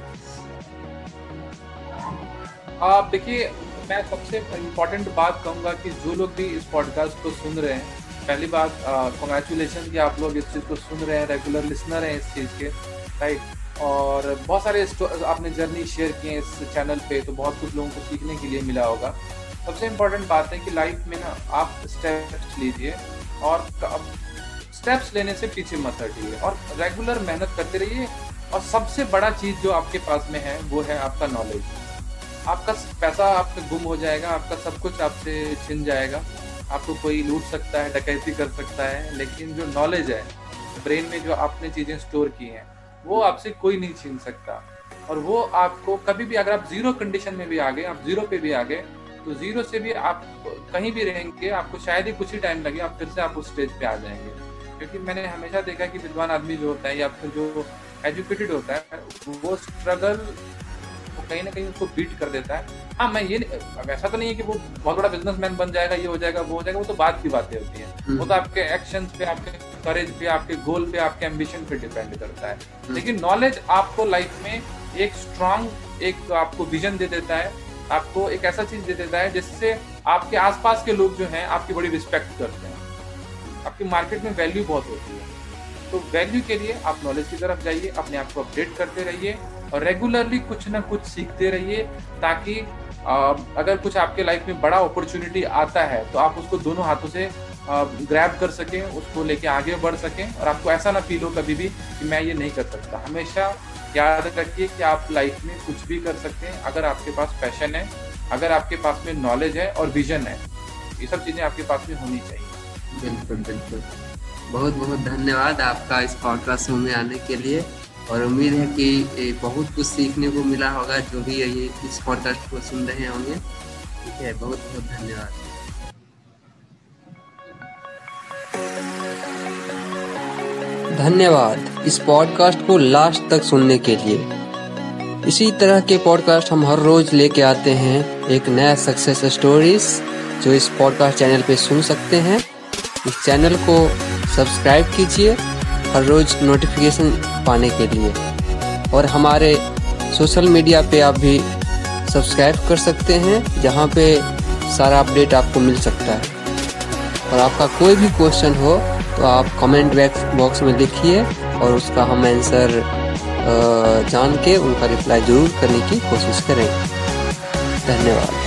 आप देखिए, मैं सबसे इम्पोर्टेंट बात कहूँगा कि जो लोग भी इस पॉडकास्ट को सुन रहे हैं, पहली बात कॉन्ग्रेचुलेशन कि आप लोग इस चीज़ को सुन रहे हैं रेगुलर लिसनर हैं इस चीज़ के राइट और बहुत सारे आपने जर्नी शेयर किए इस चैनल पे तो बहुत कुछ लोगों को सीखने के लिए मिला होगा। सबसे इम्पोर्टेंट बात है कि लाइफ में ना आप स्टेप्स लीजिए और स्टेप्स लेने से पीछे मत हटिए और रेगुलर मेहनत करते रहिए। और सबसे बड़ा चीज़ जो आपके पास में है, वो है आपका नॉलेज आपका पैसा आपका गुम हो जाएगा, आपका सब कुछ आपसे छिन जाएगा। आपको कोई लूट सकता है, डकैती कर सकता है, लेकिन जो नॉलेज है ब्रेन में जो आपने चीज़ें स्टोर की हैं, वो आपसे कोई नहीं छीन सकता। और वो आपको कभी भी, अगर आप ज़ीरो कंडीशन में भी आ गए, आप ज़ीरो पे भी आ गए तो ज़ीरो से भी आप कहीं भी रहेंगे, आपको शायद ही कुछ ही टाइम लगे, आप फिर से आप उस स्टेज पे आ जाएँगे। क्योंकि मैंने हमेशा देखा कि विद्वान आदमी जो होता है या फिर जो एजुकेटेड होता है वो स्ट्रगल वो कहीं ना कहीं उसको बीट कर देता है हाँ मैं ये वैसा तो नहीं है कि वो बहुत बड़ा बिजनेसमैन बन जाएगा ये हो जाएगा वो हो जाएगा वो तो बात की बातें होती है हम्म। वो तो आपके एक्शन पे आपके करेज पे आपके गोल पे आपके एम्बिशन पे डिपेंड करता है हम्म। लेकिन नॉलेज आपको लाइफ में एक स्ट्रांग एक आपको विजन दे देता है आपको एक ऐसा चीज़ दे देता है जिससे आपके आसपास के लोग जो हैं आपकी बड़ी रिस्पेक्ट करते हैं आपकी मार्केट में वैल्यू बहुत होती है। तो वैल्यू के लिए आप नॉलेज की तरफ़ जाइए, अपने आप को अपडेट करते रहिए और रेगुलरली कुछ ना कुछ सीखते रहिए ताकि अगर कुछ आपके लाइफ में बड़ा अपॉर्चुनिटी आता है तो आप उसको दोनों हाथों से ग्रैब कर सकें, उसको लेके आगे बढ़ सकें और आपको ऐसा ना फील हो कभी भी कि मैं ये नहीं कर सकता। हमेशा याद रखिए कि आप लाइफ में कुछ भी कर सकते हैं, अगर आपके पास पैशन है, अगर आपके पास में नॉलेज है और विजन है, ये सब चीज़ें आपके पास में होनी चाहिए। बिल्कुल बिल्कुल। बहुत बहुत धन्यवाद आपका इस पॉडकास्ट में आने के लिए। और उम्मीद है कि बहुत कुछ सीखने को मिला होगा जो भी ये, इस पॉडकास्ट को सुन रहे होंगे। ठीक है, बहुत बहुत धन्यवाद। धन्यवाद इस पॉडकास्ट को लास्ट तक सुनने के लिए। इसी तरह के पॉडकास्ट हम हर रोज लेके आते हैं। एक नया सक्सेस स्टोरीज जो इस पॉडकास्ट चैनल पे सुन सकते हैं। इस चैनल को सब्सक्राइब कीजिए हर रोज नोटिफिकेशन पाने के लिए। और हमारे सोशल मीडिया पे आप भी सब्सक्राइब कर सकते हैं, जहाँ पे सारा अपडेट आपको मिल सकता है। और आपका कोई भी क्वेश्चन हो तो आप कमेंट बॉक्स में लिखिए और उसका हम आंसर जान के उनका रिप्लाई ज़रूर करने की कोशिश करें। धन्यवाद।